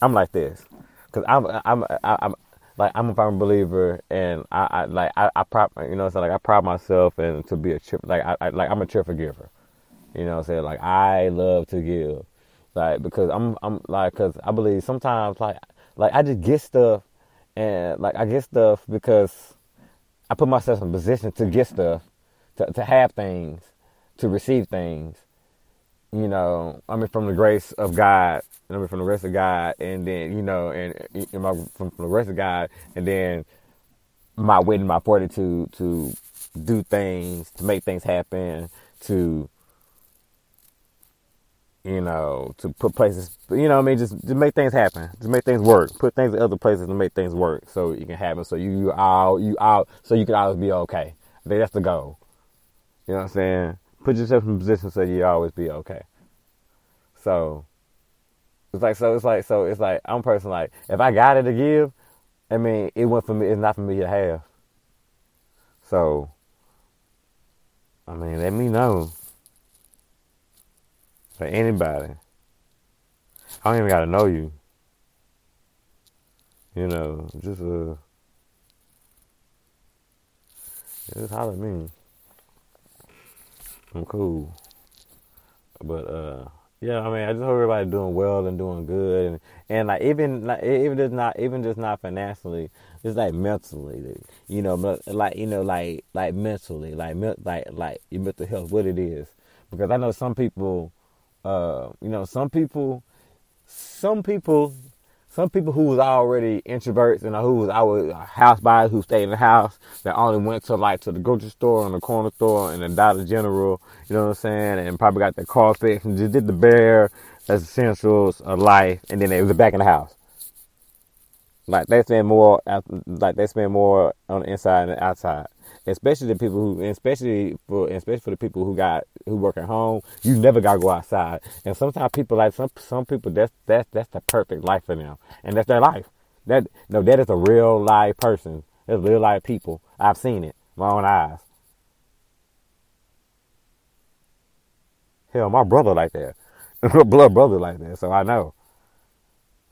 I'm like this. Cause I'm I'm I'm like I'm a firm believer, and I, I like I, I pride you know saying like I pride myself and to be a cheer like I, I like I'm a cheerful giver. You know what I'm saying like I love to give, like because I'm I'm like because I believe sometimes like like I just get stuff, and like I get stuff because I put myself in a position to get stuff, to to have things, to receive things. You know, I mean, from the grace of God, and I mean, from the grace of God, and then you know, and, and my, from, from the grace of God, and then my wit and my fortitude to do things, to make things happen, to you know, to put places, you know, I mean, just to make things happen, to make things work, put things in other places to make things work, so you can them, so you you out, you out, so you can always be okay. I think that's the goal. You know what I'm saying? Put yourself in a position so you always be okay. So it's like so it's like so it's like I'm person like if I got it to give, I mean it went for me. It's not for me to have. So I mean, let me know for anybody. I don't even gotta know you. You know, just uh, just holler at me. I'm cool. But uh, yeah, I mean, I just hope everybody doing well and doing good, and and like even like even just not even just not financially, just like mentally, you know, like you know, like like mentally, like like like your mental health, what it is, because I know some people, uh, you know, some people, some people some people who was already introverts and who was our house buyers who stayed in the house that only went to like to the grocery store and the corner store and the Dollar General, you know what I'm saying, and probably got their car fixed and just did the bare essentials of life, and then they was back in the house. Like they spend more, like they spend more on the inside and the outside especially the people who, especially for, especially for the people who got who work at home. You never gotta go outside, and sometimes people like some some people that's that's that's the perfect life for them, and that's their life. That no, that is a real live person. That's real live people. I've seen it, my own eyes. Hell, my brother like that, blood brother like that, so I know.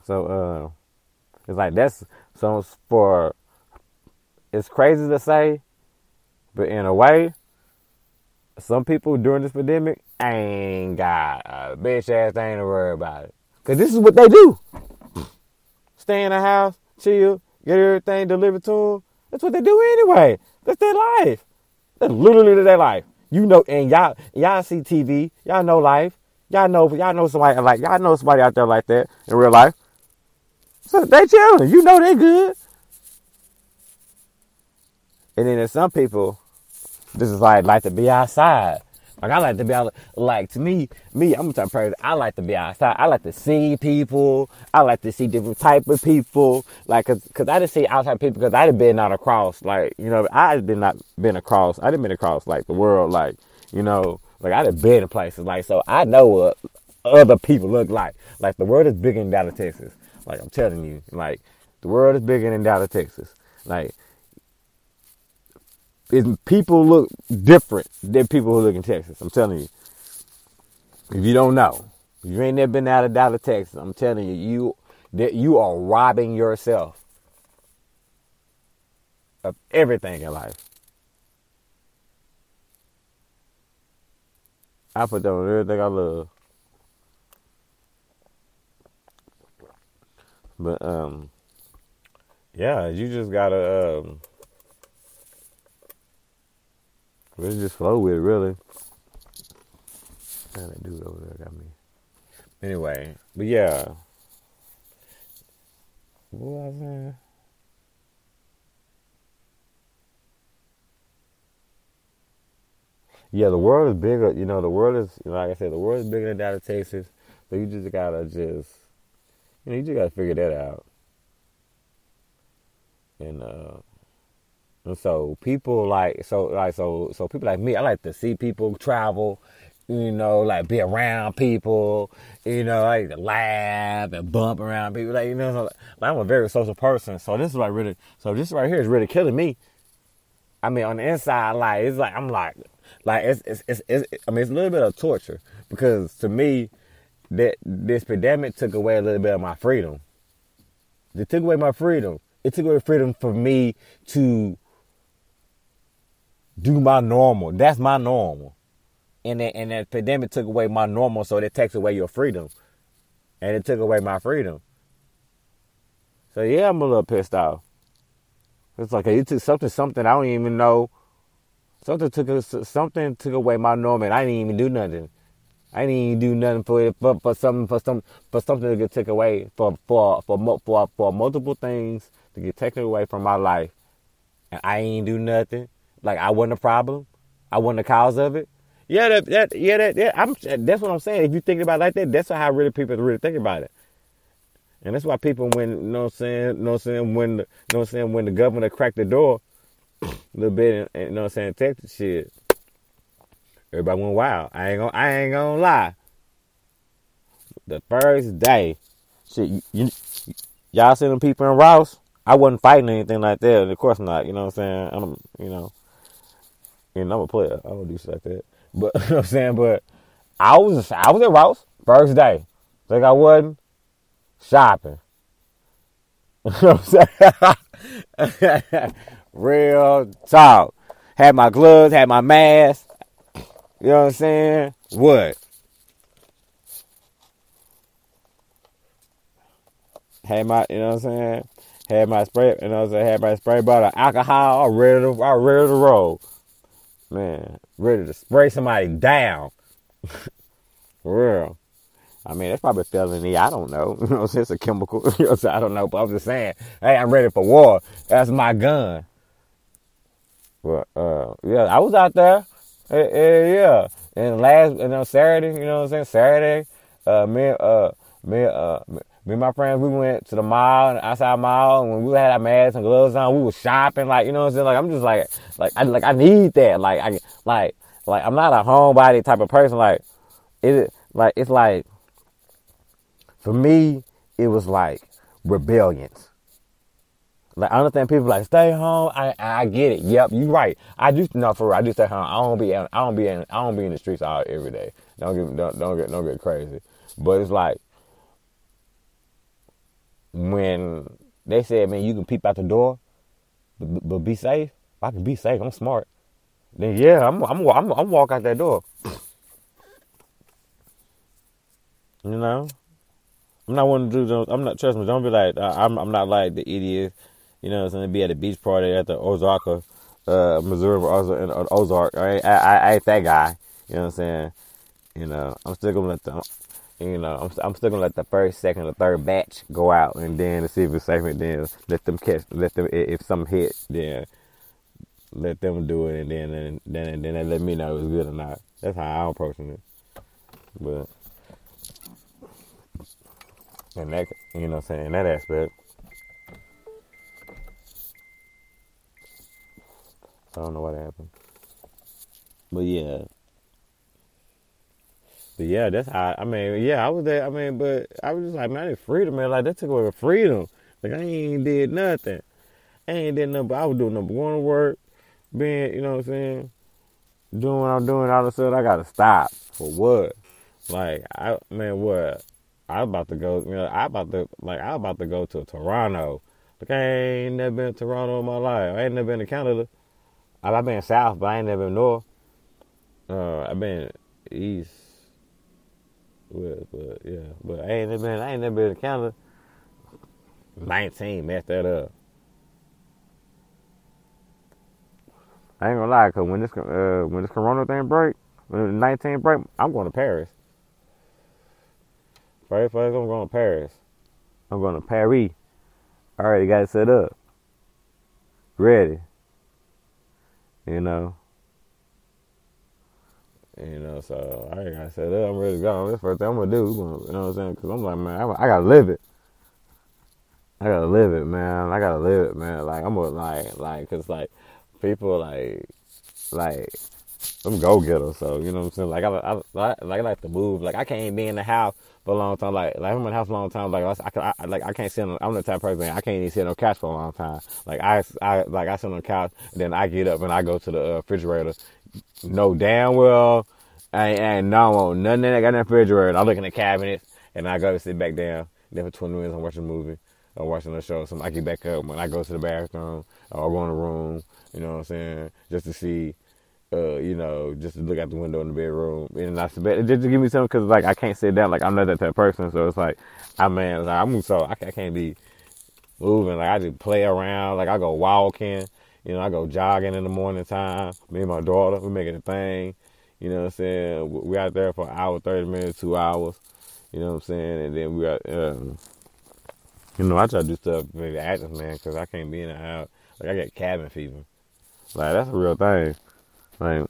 So uh, it's like that's so for. It's crazy to say, but in a way, some people during this pandemic ain't got a bitch ass thing to worry about it. Cause this is what they do. Stay in the house, chill, get everything delivered to them. That's what they do anyway. That's their life. That's literally their life. You know, and y'all, y'all see TV. Y'all know life. Y'all know, y'all know somebody like, y'all know somebody out there like that in real life. So they chilling. You know they good. And then there's some people, this is like like to be outside. Like I like to be out. Like to me, me, I'm of person. I like to be outside. I like to see people. I like to see different type of people. Like, cause, cause I just see outside people. Cause I have been out across. Like, you know, I have been not been across. I didn't been across like the world. Like, you know, like I have been in places. Like, so I know what other people look like. Like the world is bigger than Dallas, Texas. Like I'm telling you, like the world is bigger than Dallas, Texas. Like people look different than people who look in Texas. I'm telling you. If you don't know, if you ain't never been out of Dallas, Texas, I'm telling you, you that you are robbing yourself of everything in life. I put on everything I love. But um yeah, you just gotta um really just flow with it really. How that dude over there got me. Anyway, but yeah. What was I? Yeah, the world is bigger. You know, the world is like I said, the world is bigger than Dallas, Texas. So you just gotta just, you know, you just gotta figure that out. And uh, and so people like so like so so people like me, I like to see people travel. You know, like be around people. You know, I like to laugh and bump around people. Like you know, like, I'm a very social person. So this is like really. So this right here is really killing me. I mean, on the inside, like it's like I'm like like it's, it's it's, it's I mean it's a little bit of torture because to me that this pandemic took away a little bit of my freedom. It took away my freedom. It took away freedom for me to do my normal. That's my normal. And that, and that pandemic took away my normal, so it takes away your freedom. And it took away my freedom. So yeah, I'm a little pissed off. It's like you took something, something I don't even know Something took something took away my norm, and I didn't even do nothing. I didn't even do nothing for it, for, for something for some for something to get taken away for for for for for multiple things to get taken away from my life, and I ain't do nothing. Like I wasn't a problem. I wasn't the cause of it. Yeah, that, that yeah that, yeah. I'm that's what I'm saying. If you think about it like that, that's how really people really think about it. And that's why people when you know what I'm saying, you know what I'm saying, when the, you know what I'm saying, when the governor cracked the door, a little bit, and you know what I'm saying, Texas shit. Everybody went wild. I ain't gonna, I ain't gonna lie. The first day, shit, you, you y'all see them people in Ross? I wasn't fighting anything like that. Of course not. You know what I'm saying? I'm, you know, know, I'm a player. I don't do shit like that. But you know what I'm saying? But I was, I was at Ross first day. Think I wasn't shopping. you know what I'm saying? Real talk. Had my gloves, had my mask. You know what I'm saying? What? Had my, you know what I'm saying? Had my spray, you know what I'm saying? Had my spray bottle, alcohol, I'm ready to, I'm ready to roll. Man, ready to spray somebody down. For real. I mean, that's probably felony. I don't know. You know, it's a chemical. I don't know. But I'm just saying, hey, I'm ready for war. That's my gun. But uh, yeah, I was out there. Hey, hey, yeah, and last, you know, Saturday, you know what I'm saying? Saturday, uh, me, uh, me, uh, me and my friends, we went to the mall, and outside mall, and when we had our masks and gloves on, we was shopping, like, you know what I'm saying? Like, I'm just like, like, I, like, I need that. Like, I, like, like, I'm not a homebody type of person. Like, it, like, it's like, for me, it was like rebellion. Like I understand people like stay home. I I get it. Yep, you right. I do no for real. I do stay home. I don't be I don't be in I don't be in the streets all every day. Don't get don't, don't get don't get crazy. But it's like when they said, man, you can peep out the door, but, but be safe. I can be safe. I'm smart. Then yeah, I'm I'm I'm, I'm walk out that door. You know, I'm not one to do. Those, I'm not. Trust me. Don't be like. I'm. I'm not like the idiot you know, it's gonna be at a beach party at the Ozark, uh, Missouri, or in Ozark. I, I, I ain't that guy. You know what I'm saying? You know, I'm still gonna let the, you know, I'm, I'm still gonna let the first, second, or third batch go out, and then to see if it's safe, and then let them catch, let them if some hit, then let them do it, and then and then and then they let me know it was good or not. That's how I'm approaching it. But and that, you know, what I'm saying in that aspect. I don't know what happened. But yeah. But yeah, that's how. I mean, yeah, I was there. I mean, but I was just like, man, it's freedom, man. Like that took away freedom. Like I ain't did nothing. I ain't did nothing. But I was doing number one work, being, you know what I'm saying, doing what I'm doing. All of a sudden, I gotta stop for what? Like I, man, what? I about to go. You know, I about to like I about to go to Toronto. Like I ain't never been to Toronto in my life. I ain't never been to Canada. I've been south, but I ain't never been north. Uh, I've been east, west, but yeah, but I ain't never been. I ain't never been to Canada. Nineteen messed that up. I ain't gonna lie, cause when this uh when this Corona thing break, when the nineteen break, I'm going to Paris. First place, I'm going to Paris. I'm going to Paris. I already got it set up. Ready. You know. You know, so I already got set up. I'm ready to go. This first thing I'm gonna do. You know what I'm saying? Cause I'm like, man, I, I gotta live it. I gotta live it, man. I gotta live it, man. Like I'm gonna like, like, cause like people like, like I'm go getter. So you know what I'm saying. Like I, I, like I like to move. Like I can't be in the house for a long time. Like like I'm in the house for a long time. Like I, I, I like I can't sit on. I'm the type of person I can't even sit on the couch for a long time. Like I, I like I sit on the couch, then I get up and I go to the uh, refrigerator. Know damn well I ain't, I ain't no want nothing that got in the refrigerator. I look in the cabinet and I go to sit back down. Then for 20 minutes I'm watching a movie or watching a show. So I get back up when I go to the bathroom or go in the room. You know what I'm saying? Just to see uh, you know, just to look out the window in the bedroom and I just to give me something because like I can't sit down, like I'm not that type of person, so it's like I man, like, I'm so I, I can't be moving, like I just play around, like I go walking, you know, I go jogging in the morning time. Me and my daughter, we making a thing, you know what I'm saying? We out there for an hour, thirty minutes, two hours, you know what I'm saying, and then we got, um, you know, I try to do stuff maybe active, man, because I can't be in the house. Like I got cabin fever, like that's a real thing. Like,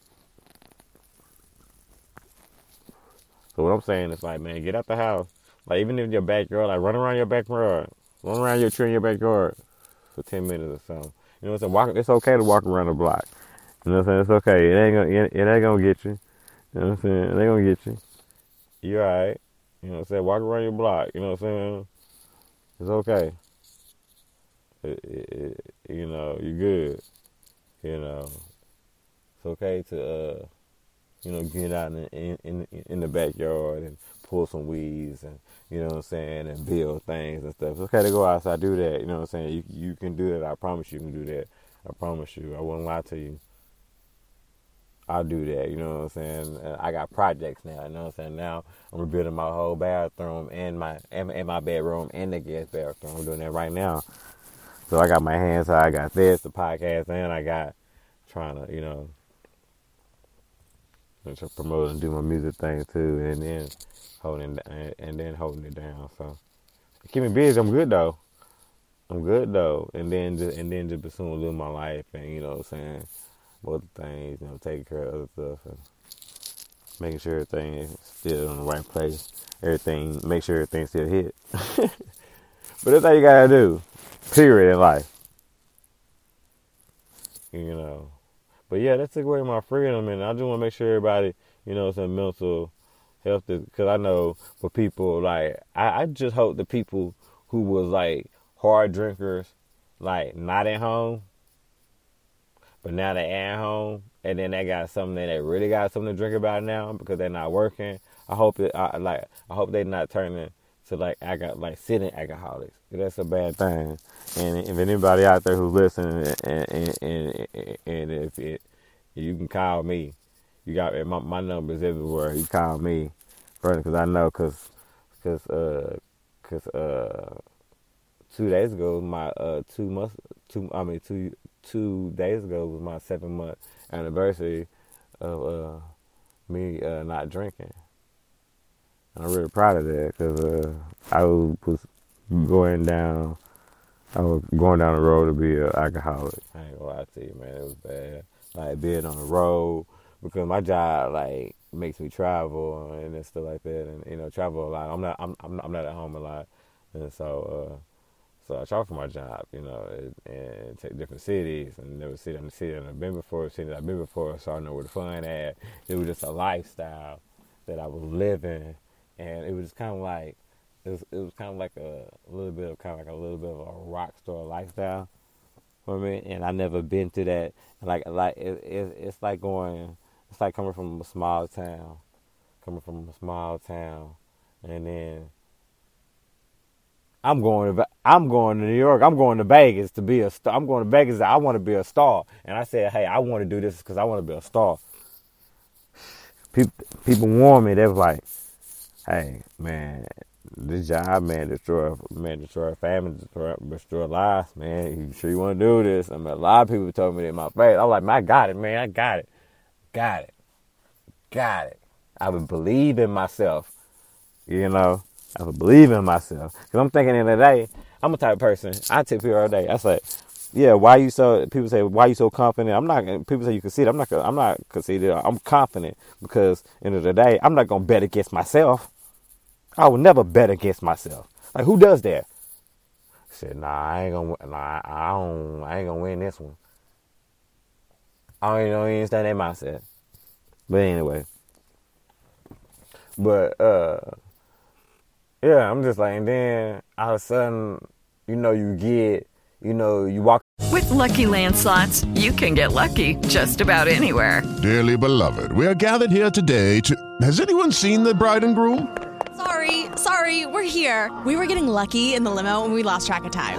so what I'm saying is like, man, get out the house. Like even in your backyard, like run around your backyard, run around your tree in your backyard for ten minutes or so. You know what I'm saying? Walk. It's okay to walk around the block. You know what I'm saying? It's okay. It ain't gonna. It, ain't gonna get you. You know what I'm saying? It ain't gonna get you. You're alright. You know what I'm saying? Walk around your block. You know what I'm saying? It's okay. It, it, you know, you're good. You know, it's okay to, uh, you know, get out in, in in the backyard and pull some weeds and you know what I'm saying and build things and stuff. It's okay to go outside do that. You know what I'm saying? You you can do that. I promise you can do that. I promise you. I won't lie to you. I'll do that. You know what I'm saying? Uh, I got projects now. You know what I'm saying? Now I'm rebuilding my whole bathroom and my and, and my bedroom and the guest bathroom. I'm doing that right now. So I got my hands. I got this, the podcast, and I got trying to, you know, to promote and do my music thing too, and then holding and then holding it down. So keep me busy. I'm good though. I'm good though, and then just and then just pursuing living my life, and you know, what I'm saying other things, you know, taking care of other stuff, and making sure everything is still in the right place. Everything, make sure everything still hit. but that's how you gotta do. Period in life. You know. But yeah, that took away my freedom, and I just want to make sure everybody, you know, some mental health, because I know for people like I, I just hope the people who was like hard drinkers, like not at home, but now they at home, and then they got something that they really got something to drink about now because they're not working. I hope it, I, like, I hope they're not turning to like I got like sitting alcoholics. That's a bad thing. And if anybody out there who's listening, and and, and, and if it, you can call me, you got my my numbers everywhere. You call me, because I know, cause, cause, uh, cause, uh, two days ago my uh two months two I mean two two days ago was my seven month anniversary of uh me uh not drinking. And I'm really proud of that because uh, I was going down, I was going down the road to be an alcoholic. I ain't gonna lie to you, man, it was bad. Like being on the road because my job like makes me travel and stuff like that, and you know travel a lot. I'm not, I'm, I'm, not at home a lot, and so. uh so I travel for my job, you know, and, take different cities and never in the city I've been before, city I've been before, so I know where the fun at. It was just a lifestyle that I was living, and it was just kind of like it was it was kind of like a, a little bit of kind of like a little bit of a rock star lifestyle for me, and I never been to that. Like like it, it it's like going, it's like coming from a small town, coming from a small town, and then I'm going to I'm going to New York. I'm going to Vegas to be a star. I'm going to Vegas. I want to be a star. And I said, hey, I want to do this because I want to be a star. People people warn me. They was like, hey, man, this job, man, destroy man, destroy family, destroy, destroy lives, man. You sure you want to do this? I mean, a lot of people told me that in my face. I'm like, man, I got it, man. I got it, got it, got it. I would believe in myself, you know. I would believe in myself. Because I'm thinking in the day, I'm a type of person. I tell people all day. I say, yeah, why you so? People say, why you so confident? I'm not. People say you conceited. I'm not. I'm not conceited. I'm confident because end of the day, I'm not gonna bet against myself. I will never bet against myself. Like who does that? I said, nah, I ain't gonna. Nah, I don't. I ain't gonna win this one. I don't even, don't even understand that mindset. But anyway. But uh yeah, I'm just like, and then all of a sudden, you know, you get, you know, you walk. With Lucky Land slots, you can get lucky just about anywhere. Dearly beloved, we are gathered here today to. Has anyone seen the bride and groom? Sorry, sorry, we're here. We were getting lucky in the limo and we lost track of time.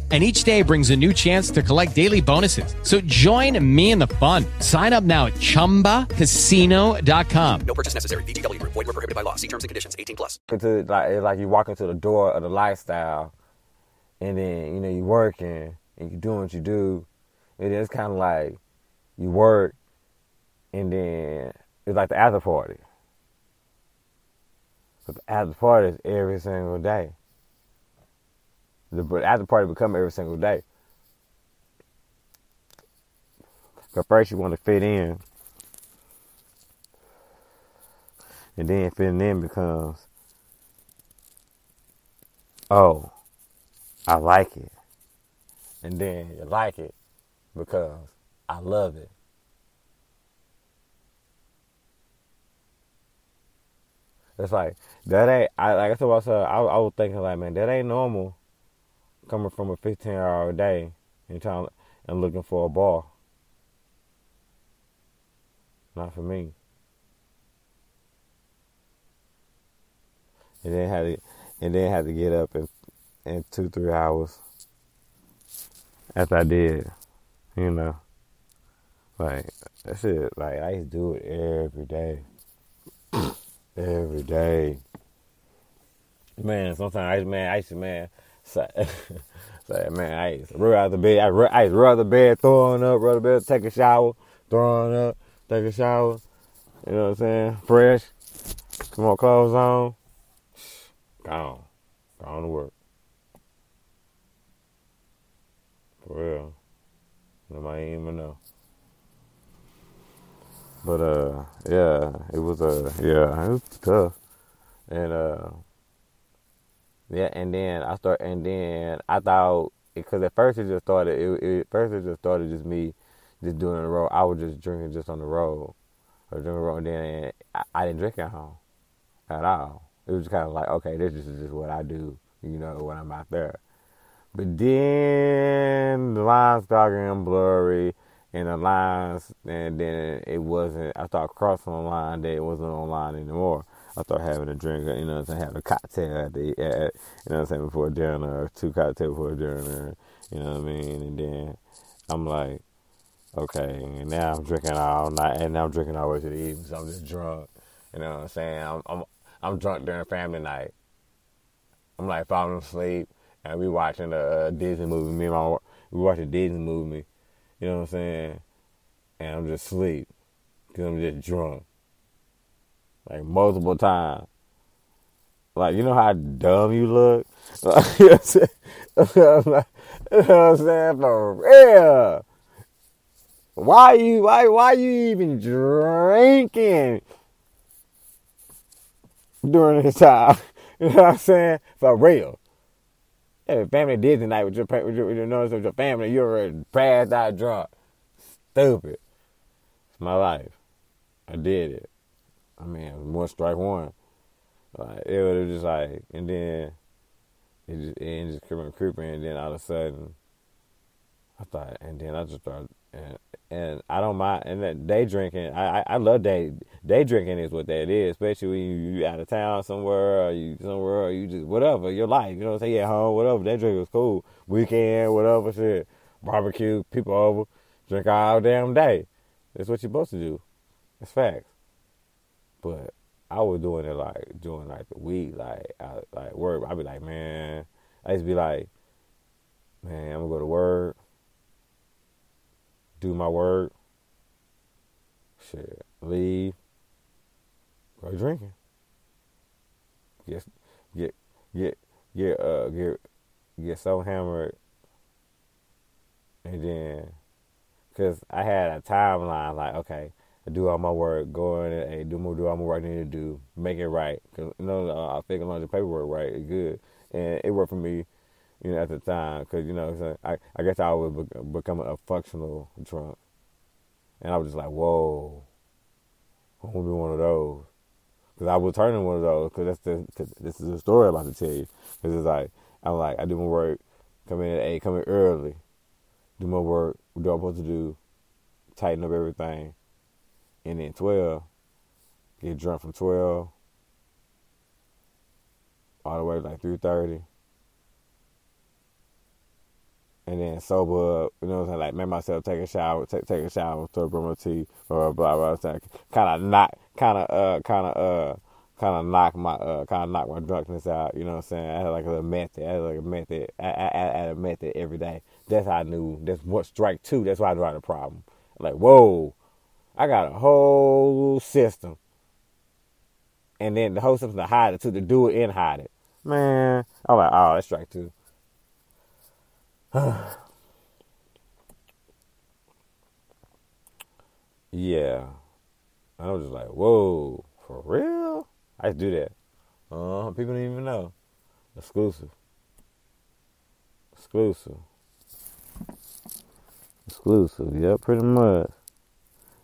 and each day brings a new chance to collect daily bonuses. So join me in the fun. Sign up now at ChumbaCasino.com. No purchase necessary. VGW. Void were prohibited by law. See terms and conditions. 18 plus. Into like it's like you walk into the door of the lifestyle, and then you know you working and you doing what you do, and it's kind of like you work, and then it's like the after party. But the after party is every single day. The after party become every single day. But first you want to fit in. And then fitting in becomes, oh, I like it. And then you like it because I love it. It's like that ain't I like I myself I, I was thinking like man that ain't normal coming from a 15 hour day and trying and looking for a ball. Not for me. And then had to and then had to get up in in two three hours after I did, you know. Like that's it. Like I used to do it every day, every day. Man, sometimes I man I used to man. Say, say man, I roll out the bed. I, I used to roll out the bed, throwing up, roll the bed, take a shower, throwing up, take a shower. You know what I'm saying? Fresh. Come on, clothes on. Gone. Gone to work. For real. Nobody even know. But uh yeah, it was uh yeah, it was tough. And uh yeah, and then I start and then I thought because at first it just started it, it first it just started just me just doing the road. I was just drinking just on the road. Or drinking road and then I, I didn't drink at home at all. It was kind of like, okay, this is just what I do, you know, when I'm out there. But then the lines started getting blurry, and the lines, and then it wasn't. I started crossing the line that it wasn't online anymore. I started having a drink, you know, to having a cocktail at the, at, you know, what I'm saying before dinner, or two cocktails before dinner, you know what I mean. And then I'm like, okay, and now I'm drinking all night, and now I'm drinking all the way to the evening, so I'm just drunk. You know what I'm saying? I'm, I'm I'm drunk during family night. I'm like falling asleep and we watching a Disney movie. Me and my we watching a Disney movie, you know what I'm saying, and I'm just asleep because I'm just drunk, like multiple times. Like you know how dumb you look. You know what I'm saying? you know what I'm saying? For real. Why you why why you even drinking during this time? You know what I'm saying? For real. Hey, family Disney night with your with your, with your, with your family, you're already passed out drunk. Stupid. It's my life. I did it. I mean, one strike one. Like it was just like, and then it just it just kept creeping, and then all of a sudden, I thought, and then I just started, and I don't mind, and that day drinking, I, I I love day day drinking is what that is, especially when you you out of town somewhere, or you somewhere, or you just whatever your life, you know what I'm saying, at home, whatever. Day drinking was cool, weekend, whatever shit, barbecue, people over, drink all damn day. That's what you're supposed to do. It's facts. But I was doing it like during like the week, like I, like work. I'd be like, man, I used to be like, man, I'm gonna go to work, do my work, shit, leave, go drinking, get get get get uh get get so hammered, and then, cause I had a timeline like, okay, do all my work, go in and hey, do more, do all my work I need to do, make it right. Cause you know, I think long as the paperwork right, it's good, and it worked for me, you know, at the time. Cause you know, I I guess I was becoming a functional drunk, and I was just like, whoa, I want to be one of those. Cause I was turning one of those. Cause that's the cause this is a story I'm about to tell you. Cause it's like I'm like I do my work, come in at eight, come in early, do my work, do what I'm supposed to do, tighten up everything and then 12, get drunk from 12 all the way to like 3.30. And then sober up, you know what I'm saying? Like, make myself take a shower, take, take a shower, throw brush my tea or blah, blah, blah. Kind of knock, kind of, uh, kind of, uh, kind of knock my, uh, kind of knock my drunkenness out, you know what I'm saying? I had like a method, I had like a method, I, I, I had a method every day. That's how I knew, that's what strike two, that's why I knew I had a problem. Like, whoa, I got a whole system. And then the whole system to hide it to do it and hide it. Man, I'm like, oh, that's strike two. yeah. I was just like, whoa, for real? I do that. Uh, people didn't even know. Exclusive. Exclusive. Exclusive, yeah, pretty much.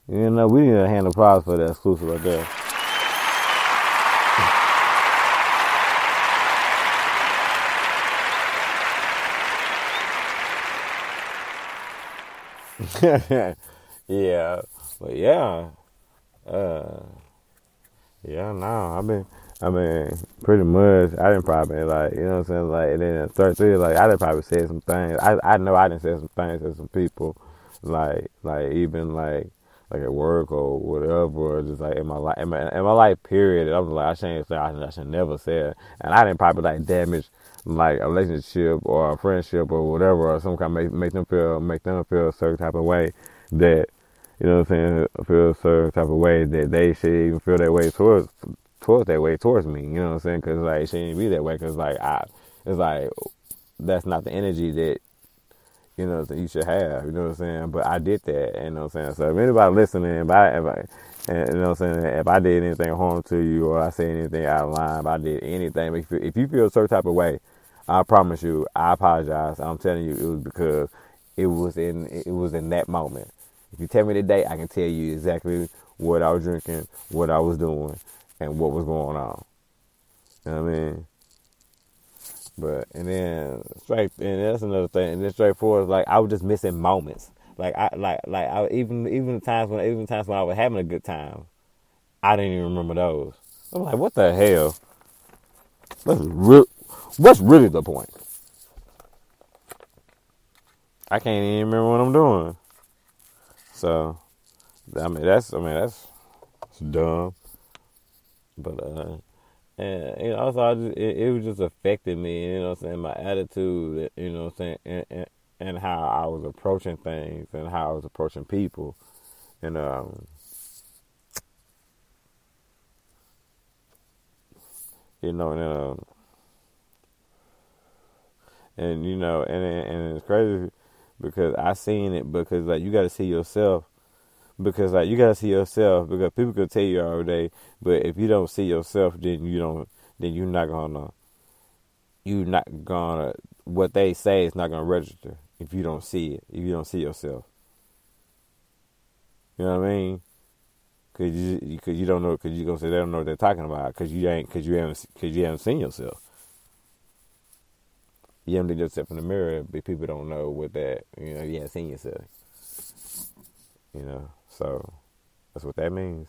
You know, we need to hand applause for that exclusive right there. yeah, but yeah, uh, yeah, no, I've been, I mean, pretty much, I didn't probably like, you know what I'm saying, like, and then third three, like, I didn't probably say some things. I, I know I didn't say some things to some people, like, like even like like at work or whatever, or just like in my life, in my, in my life period. I was like, I shouldn't say, I, should never say it. And I didn't probably like damage like a relationship or a friendship or whatever, or some kind of make, make them feel, make them feel a certain type of way that, you know what I'm saying, feel a certain type of way that they should even feel that way towards, towards that way towards me. You know what I'm saying? Cause like, it shouldn't be that way. Cause like, I, it's like, that's not the energy that you know, that you should have, you know what I'm saying? But I did that, you know what I'm saying? So if anybody listening, if I, if I and, you know what I'm saying, if I did anything harm to you or I said anything out of line, if I did anything, if you, if you feel a certain type of way, I promise you, I apologize. I'm telling you, it was because it was in it was in that moment. If you tell me the date, I can tell you exactly what I was drinking, what I was doing, and what was going on. You know what I mean? But and then straight and that's another thing. And then straightforward, like I was just missing moments. Like I like like I even even the times when even times when I was having a good time, I didn't even remember those. I'm like, what the hell? Real? What's really the point? I can't even remember what I'm doing. So, I mean, that's I mean that's, dumb. But uh, and you know, also I just, it, it was just affected me. You know, what I'm saying my attitude. You know, what I'm saying, and, and, and how I was approaching things and how I was approaching people, and um, you know, and um, and you know, and and it's crazy because I seen it because like you got to see yourself because like you got to see yourself because people could tell you all day, but if you don't see yourself, then you don't, then you're not gonna, you're not gonna. What they say is not gonna register if you don't see it, if you don't see yourself. You know what I mean? Cause you, cause you don't know, cause you gonna say they don't know what they're talking about, cause you ain't, cause you haven't, cause you haven't seen yourself. You haven't looked yourself in the mirror, but people don't know what that, you know, you haven't seen yourself. You know, so that's what that means.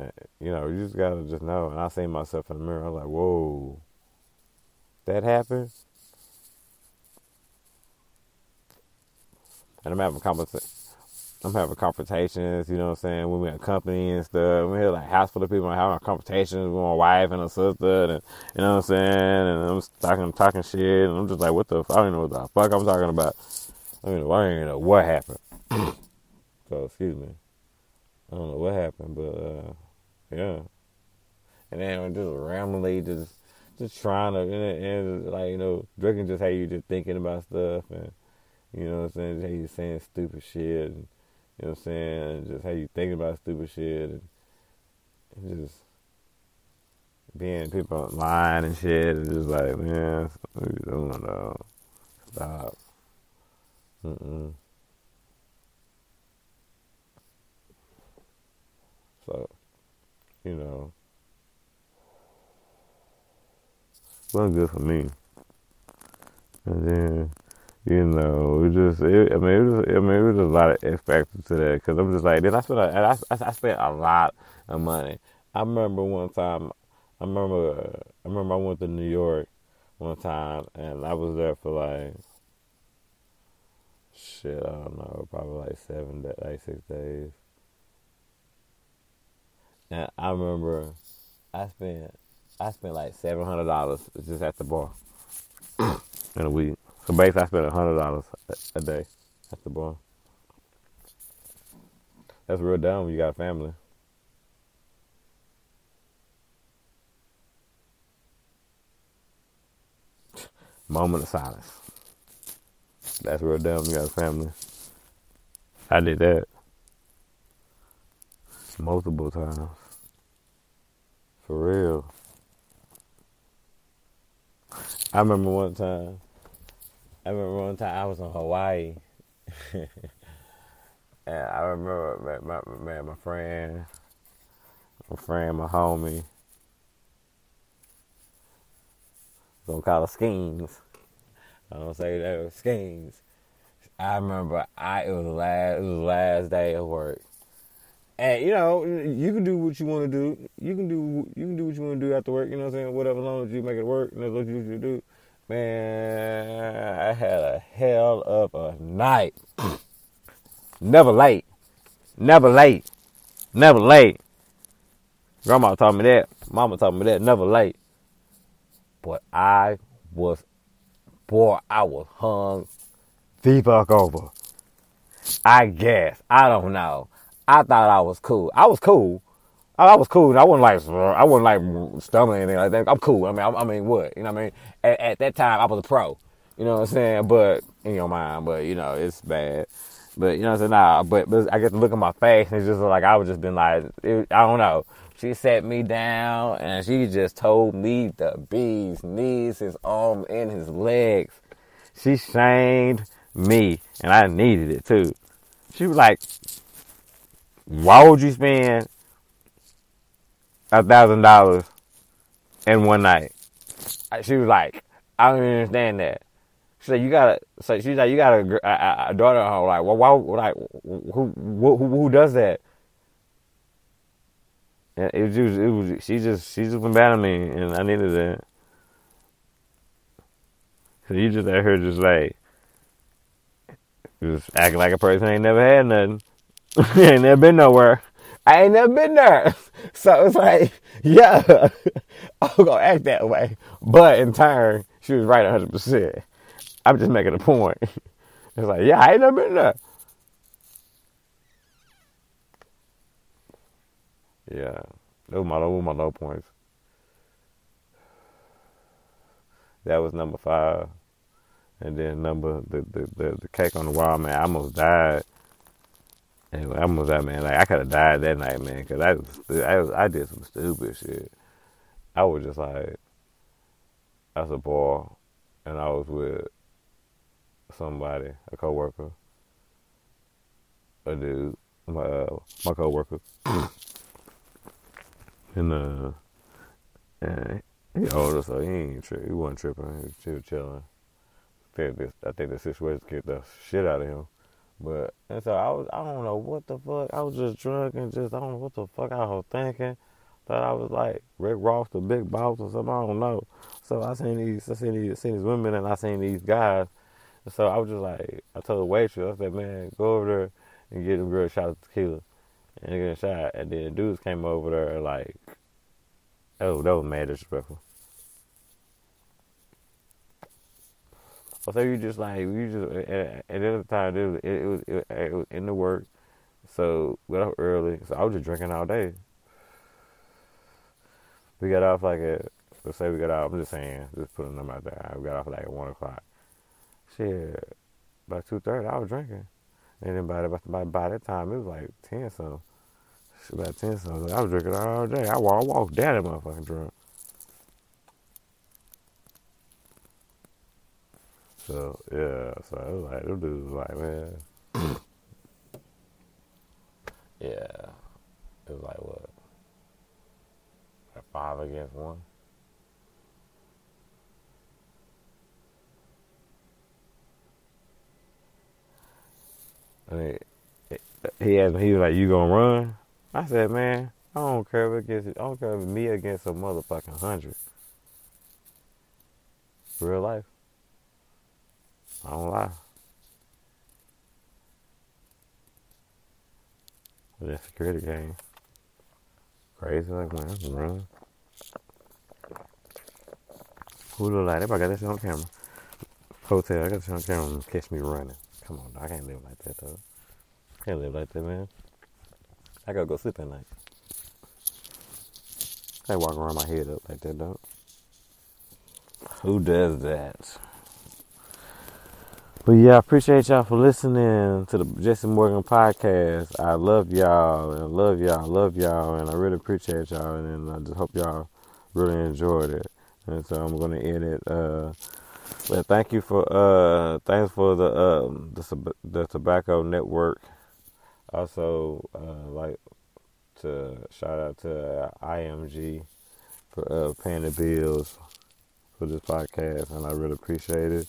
Uh, You know, you just gotta just know. And I seen myself in the mirror. I was like, whoa, that happened. And I'm having conversation. I'm having confrontations, you know what I'm saying, we're in company and stuff. We're here like house full of people I'm having confrontations with my wife and her sister and you know what I'm saying? And I'm talking talking shit and I'm just like, what the fuck I don't know what the fuck I'm talking about. I mean I don't even know what happened. so excuse me. I don't know what happened, but uh yeah. And then I'm just randomly just just trying to and, and like, you know, drinking just how you just thinking about stuff and you know what I'm saying, how you saying stupid shit and you know what I'm saying? Just how you think about stupid shit and, and just being people lying and shit and just like, man, what you doing though? Stop. Mm-mm. So, you know, wasn't good for me. And then you know, it just, it, I mean, it was, I mean, it was a lot of X factors to that because I'm just like, then I spent, a, I, I, I spent a lot of money. I remember one time, I remember, I remember I went to New York one time and I was there for like, shit, I don't know, probably like seven, like six days. And I remember I spent, I spent like seven hundred dollars just at the bar in a week. So basically, I spent hundred dollars a day at the bar. That's real dumb when you got a family. Moment of silence. That's real dumb. when You got a family. I did that multiple times. For real. I remember one time. I remember one time I was in Hawaii, and I remember my, my, my friend, my friend, my homie, gonna call her Schemes. I don't say that Schemes. I remember I it was last it was last day of work, and you know you can do what you want to do. You can do you can do what you want to do after work. You know what I'm saying? Whatever, as long as you make it work, and that's what you should do. Man, I had a hell of a night. Never late. Never late. Never late. Grandma taught me that. Mama taught me that. Never late. But I was, boy, I was hung the fuck over. I guess. I don't know. I thought I was cool. I was cool. I I was cool. I wasn't like I wasn't like stumbling anything like that. I'm cool. I mean, I, I mean, what you know? what I mean, at, at, that time I was a pro. You know what I'm saying? But in your mind, but you know, it's bad. But you know what I'm saying? Nah. But, but I get to look at my face and it's just like I was just been like it, I don't know. She sat me down and she just told me the bee's knees, his arm, and his legs. She shamed me, and I needed it too. She was like, "Why would you spend a thousand dollars in one night. She was like, I don't understand that. She said, you got a, so she's like, you got a, a, a daughter at home. Like, well, why, like, who, who, who does that? And it was, it was, she just, she just on me and I needed that. So you just out here just like, just acting like a person ain't never had nothing. ain't never been nowhere. I ain't never been there. So it's like, yeah, I'm gonna act that way. But in turn, she was right 100%. I'm just making a point. it's like, yeah, I ain't never been there. Yeah, those my, those my low points. That was number five. And then number the the, the, the cake on the wall, man. I almost died. I almost died, man. Like I could have died that night, man, because I I I did some stupid shit. I was just like, I was a boy, and I was with somebody, a coworker, a dude, my uh, my coworker, and uh, and he older, so he ain't tri- he wasn't tripping. He was chilling. Think this, I think the situation kicked the shit out of him. But and so I was, I don't know what the fuck. I was just drunk and just I don't know what the fuck I was thinking. Thought I was like Rick Ross, the big boss or something. I don't know. So I seen these, I seen these, seen these women and I seen these guys. And so I was just like, I told the waitress, I said, man, go over there and get them girls a shot of tequila and get a shot. And then the dudes came over there like, oh, that was mad disrespectful. So you just like you just at, at the time it was it, it was it, it was in the work, so got up early. So I was just drinking all day. We got off like at let's say we got off. I'm just saying, just putting them out there. We got off like at one o'clock. Shit, by two thirty I was drinking, and then by by by that time it was like ten something. About ten something. I was drinking all day. I walked, I walked down that motherfucking drunk. So yeah, so I was like them dudes was like, man, yeah, it was like what, like five against one. I mean, he asked me, he was like, "You gonna run?" I said, "Man, I don't care if it gets, I don't care if it's me against a motherfucking hundred. Real life." I lie. But that security game. Crazy oh, like man, run. Who look like that? I got this on camera. Hotel, I got this on camera catch me running. Come on, I can't live like that though. Can't live like that, man. I gotta go sleep at night. I walk around my head up like that, though. Who does that? But yeah, I appreciate y'all for listening to the Jesse Morgan podcast. I love y'all and I love y'all, I love y'all, and I really appreciate y'all, and I just hope y'all really enjoyed it. And so I'm gonna end it. Uh, but thank you for uh, thanks for the um, the, the Tobacco Network. Also, uh, like to shout out to IMG for uh, paying the bills for this podcast, and I really appreciate it.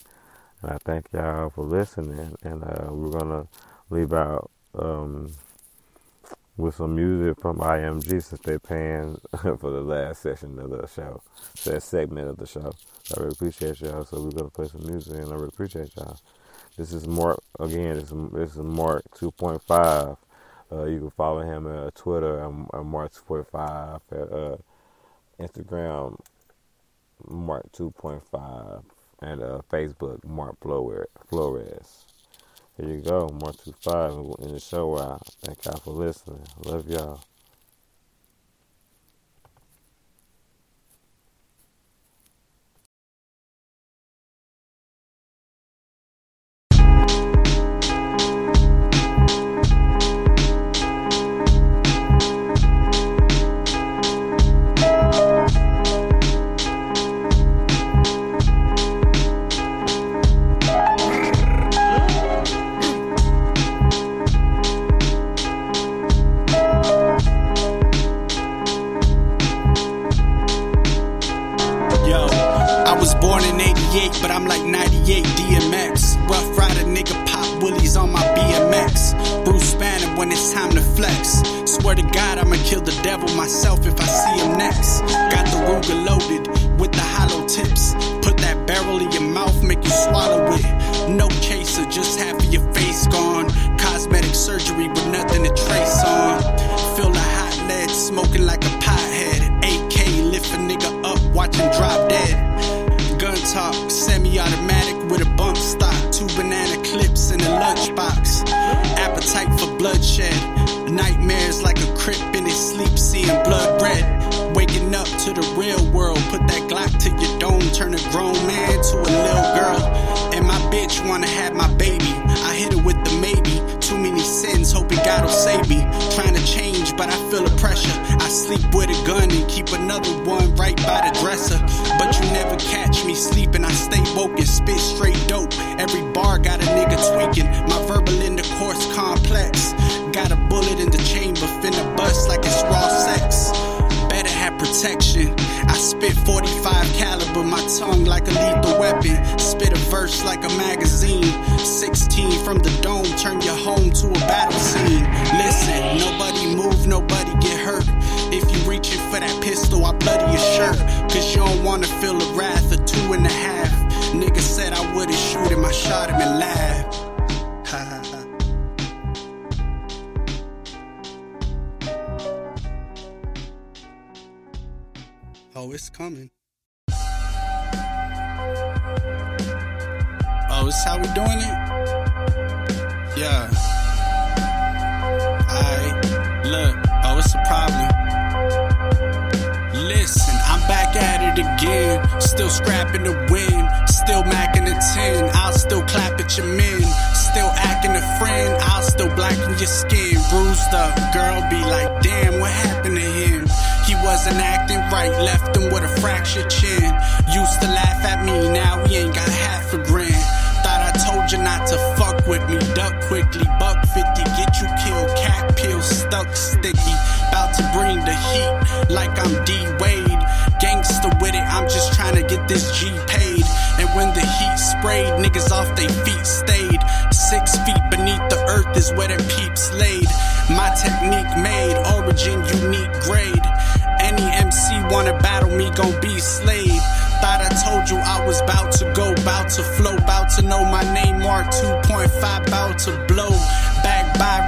I thank y'all for listening. And uh, we're gonna leave out um, with some music from IMG since they're paying for the last session of the show, that segment of the show. I really appreciate y'all. So we're gonna play some music, and I really appreciate y'all. This is Mark again. This is, this is Mark 2.5. Uh, you can follow him on Twitter at Mark 2.5 at uh, Instagram Mark 2.5 and uh, Facebook, Mark Flores. Here you go, Mark 25 in the show. Thank y'all for listening. Love y'all. Oh, it's coming. Oh, it's how we doing it? Yeah. I look. Oh, problem. Listen, I'm back at it again. Still scrapping the win. Still macking a 10. I'll still clap at your men. Still acting a friend. I'll still blacken your skin. Bruised up. Girl be like, damn, what happened to him? He wasn't acting right, left him with a fractured chin. Used to laugh at me, now we ain't got half a grin. Thought I told you not to fuck with me. Duck quickly, buck 50, get you killed. Cat pill stuck sticky. About to bring the heat like I'm D Wade. Gangster with it, I'm just trying to get this G paid. When the heat sprayed, niggas off they feet stayed. Six feet beneath the earth is where them peeps laid. My technique made, origin unique grade. Any MC wanna battle me, gon' be slave. Thought I told you I was bout to go, bout to flow, bout to know my name. Mark 2.5, bout to blow.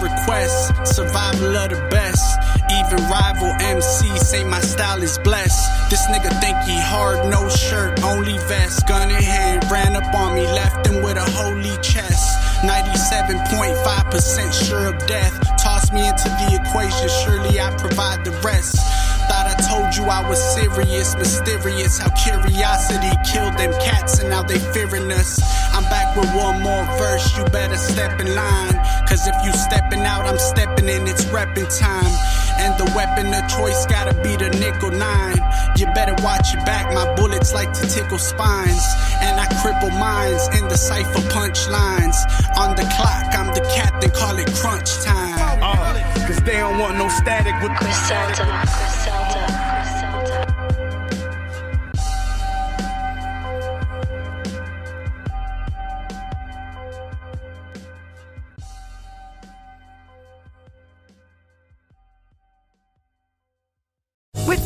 Request, survival of the best. Even rival MC say my style is blessed. This nigga think he hard, no shirt, only vest. Gun in hand, ran up on me, left him with a holy chest. 97.5% sure of death. Toss me into the equation, surely I provide the rest. Thought I told you I was serious, mysterious. How curiosity killed them cats and now they fearing us. I'm back with one more verse, you better step in line. Cause if you stepping out, I'm stepping in, it's repping time. And the weapon of choice gotta be the nickel nine. You better watch your back, my bullets like to tickle spines. And I cripple minds in the cipher punchlines. On the clock, I'm the captain, call it crunch time. Uh, Cause they don't want no static with the Griselda,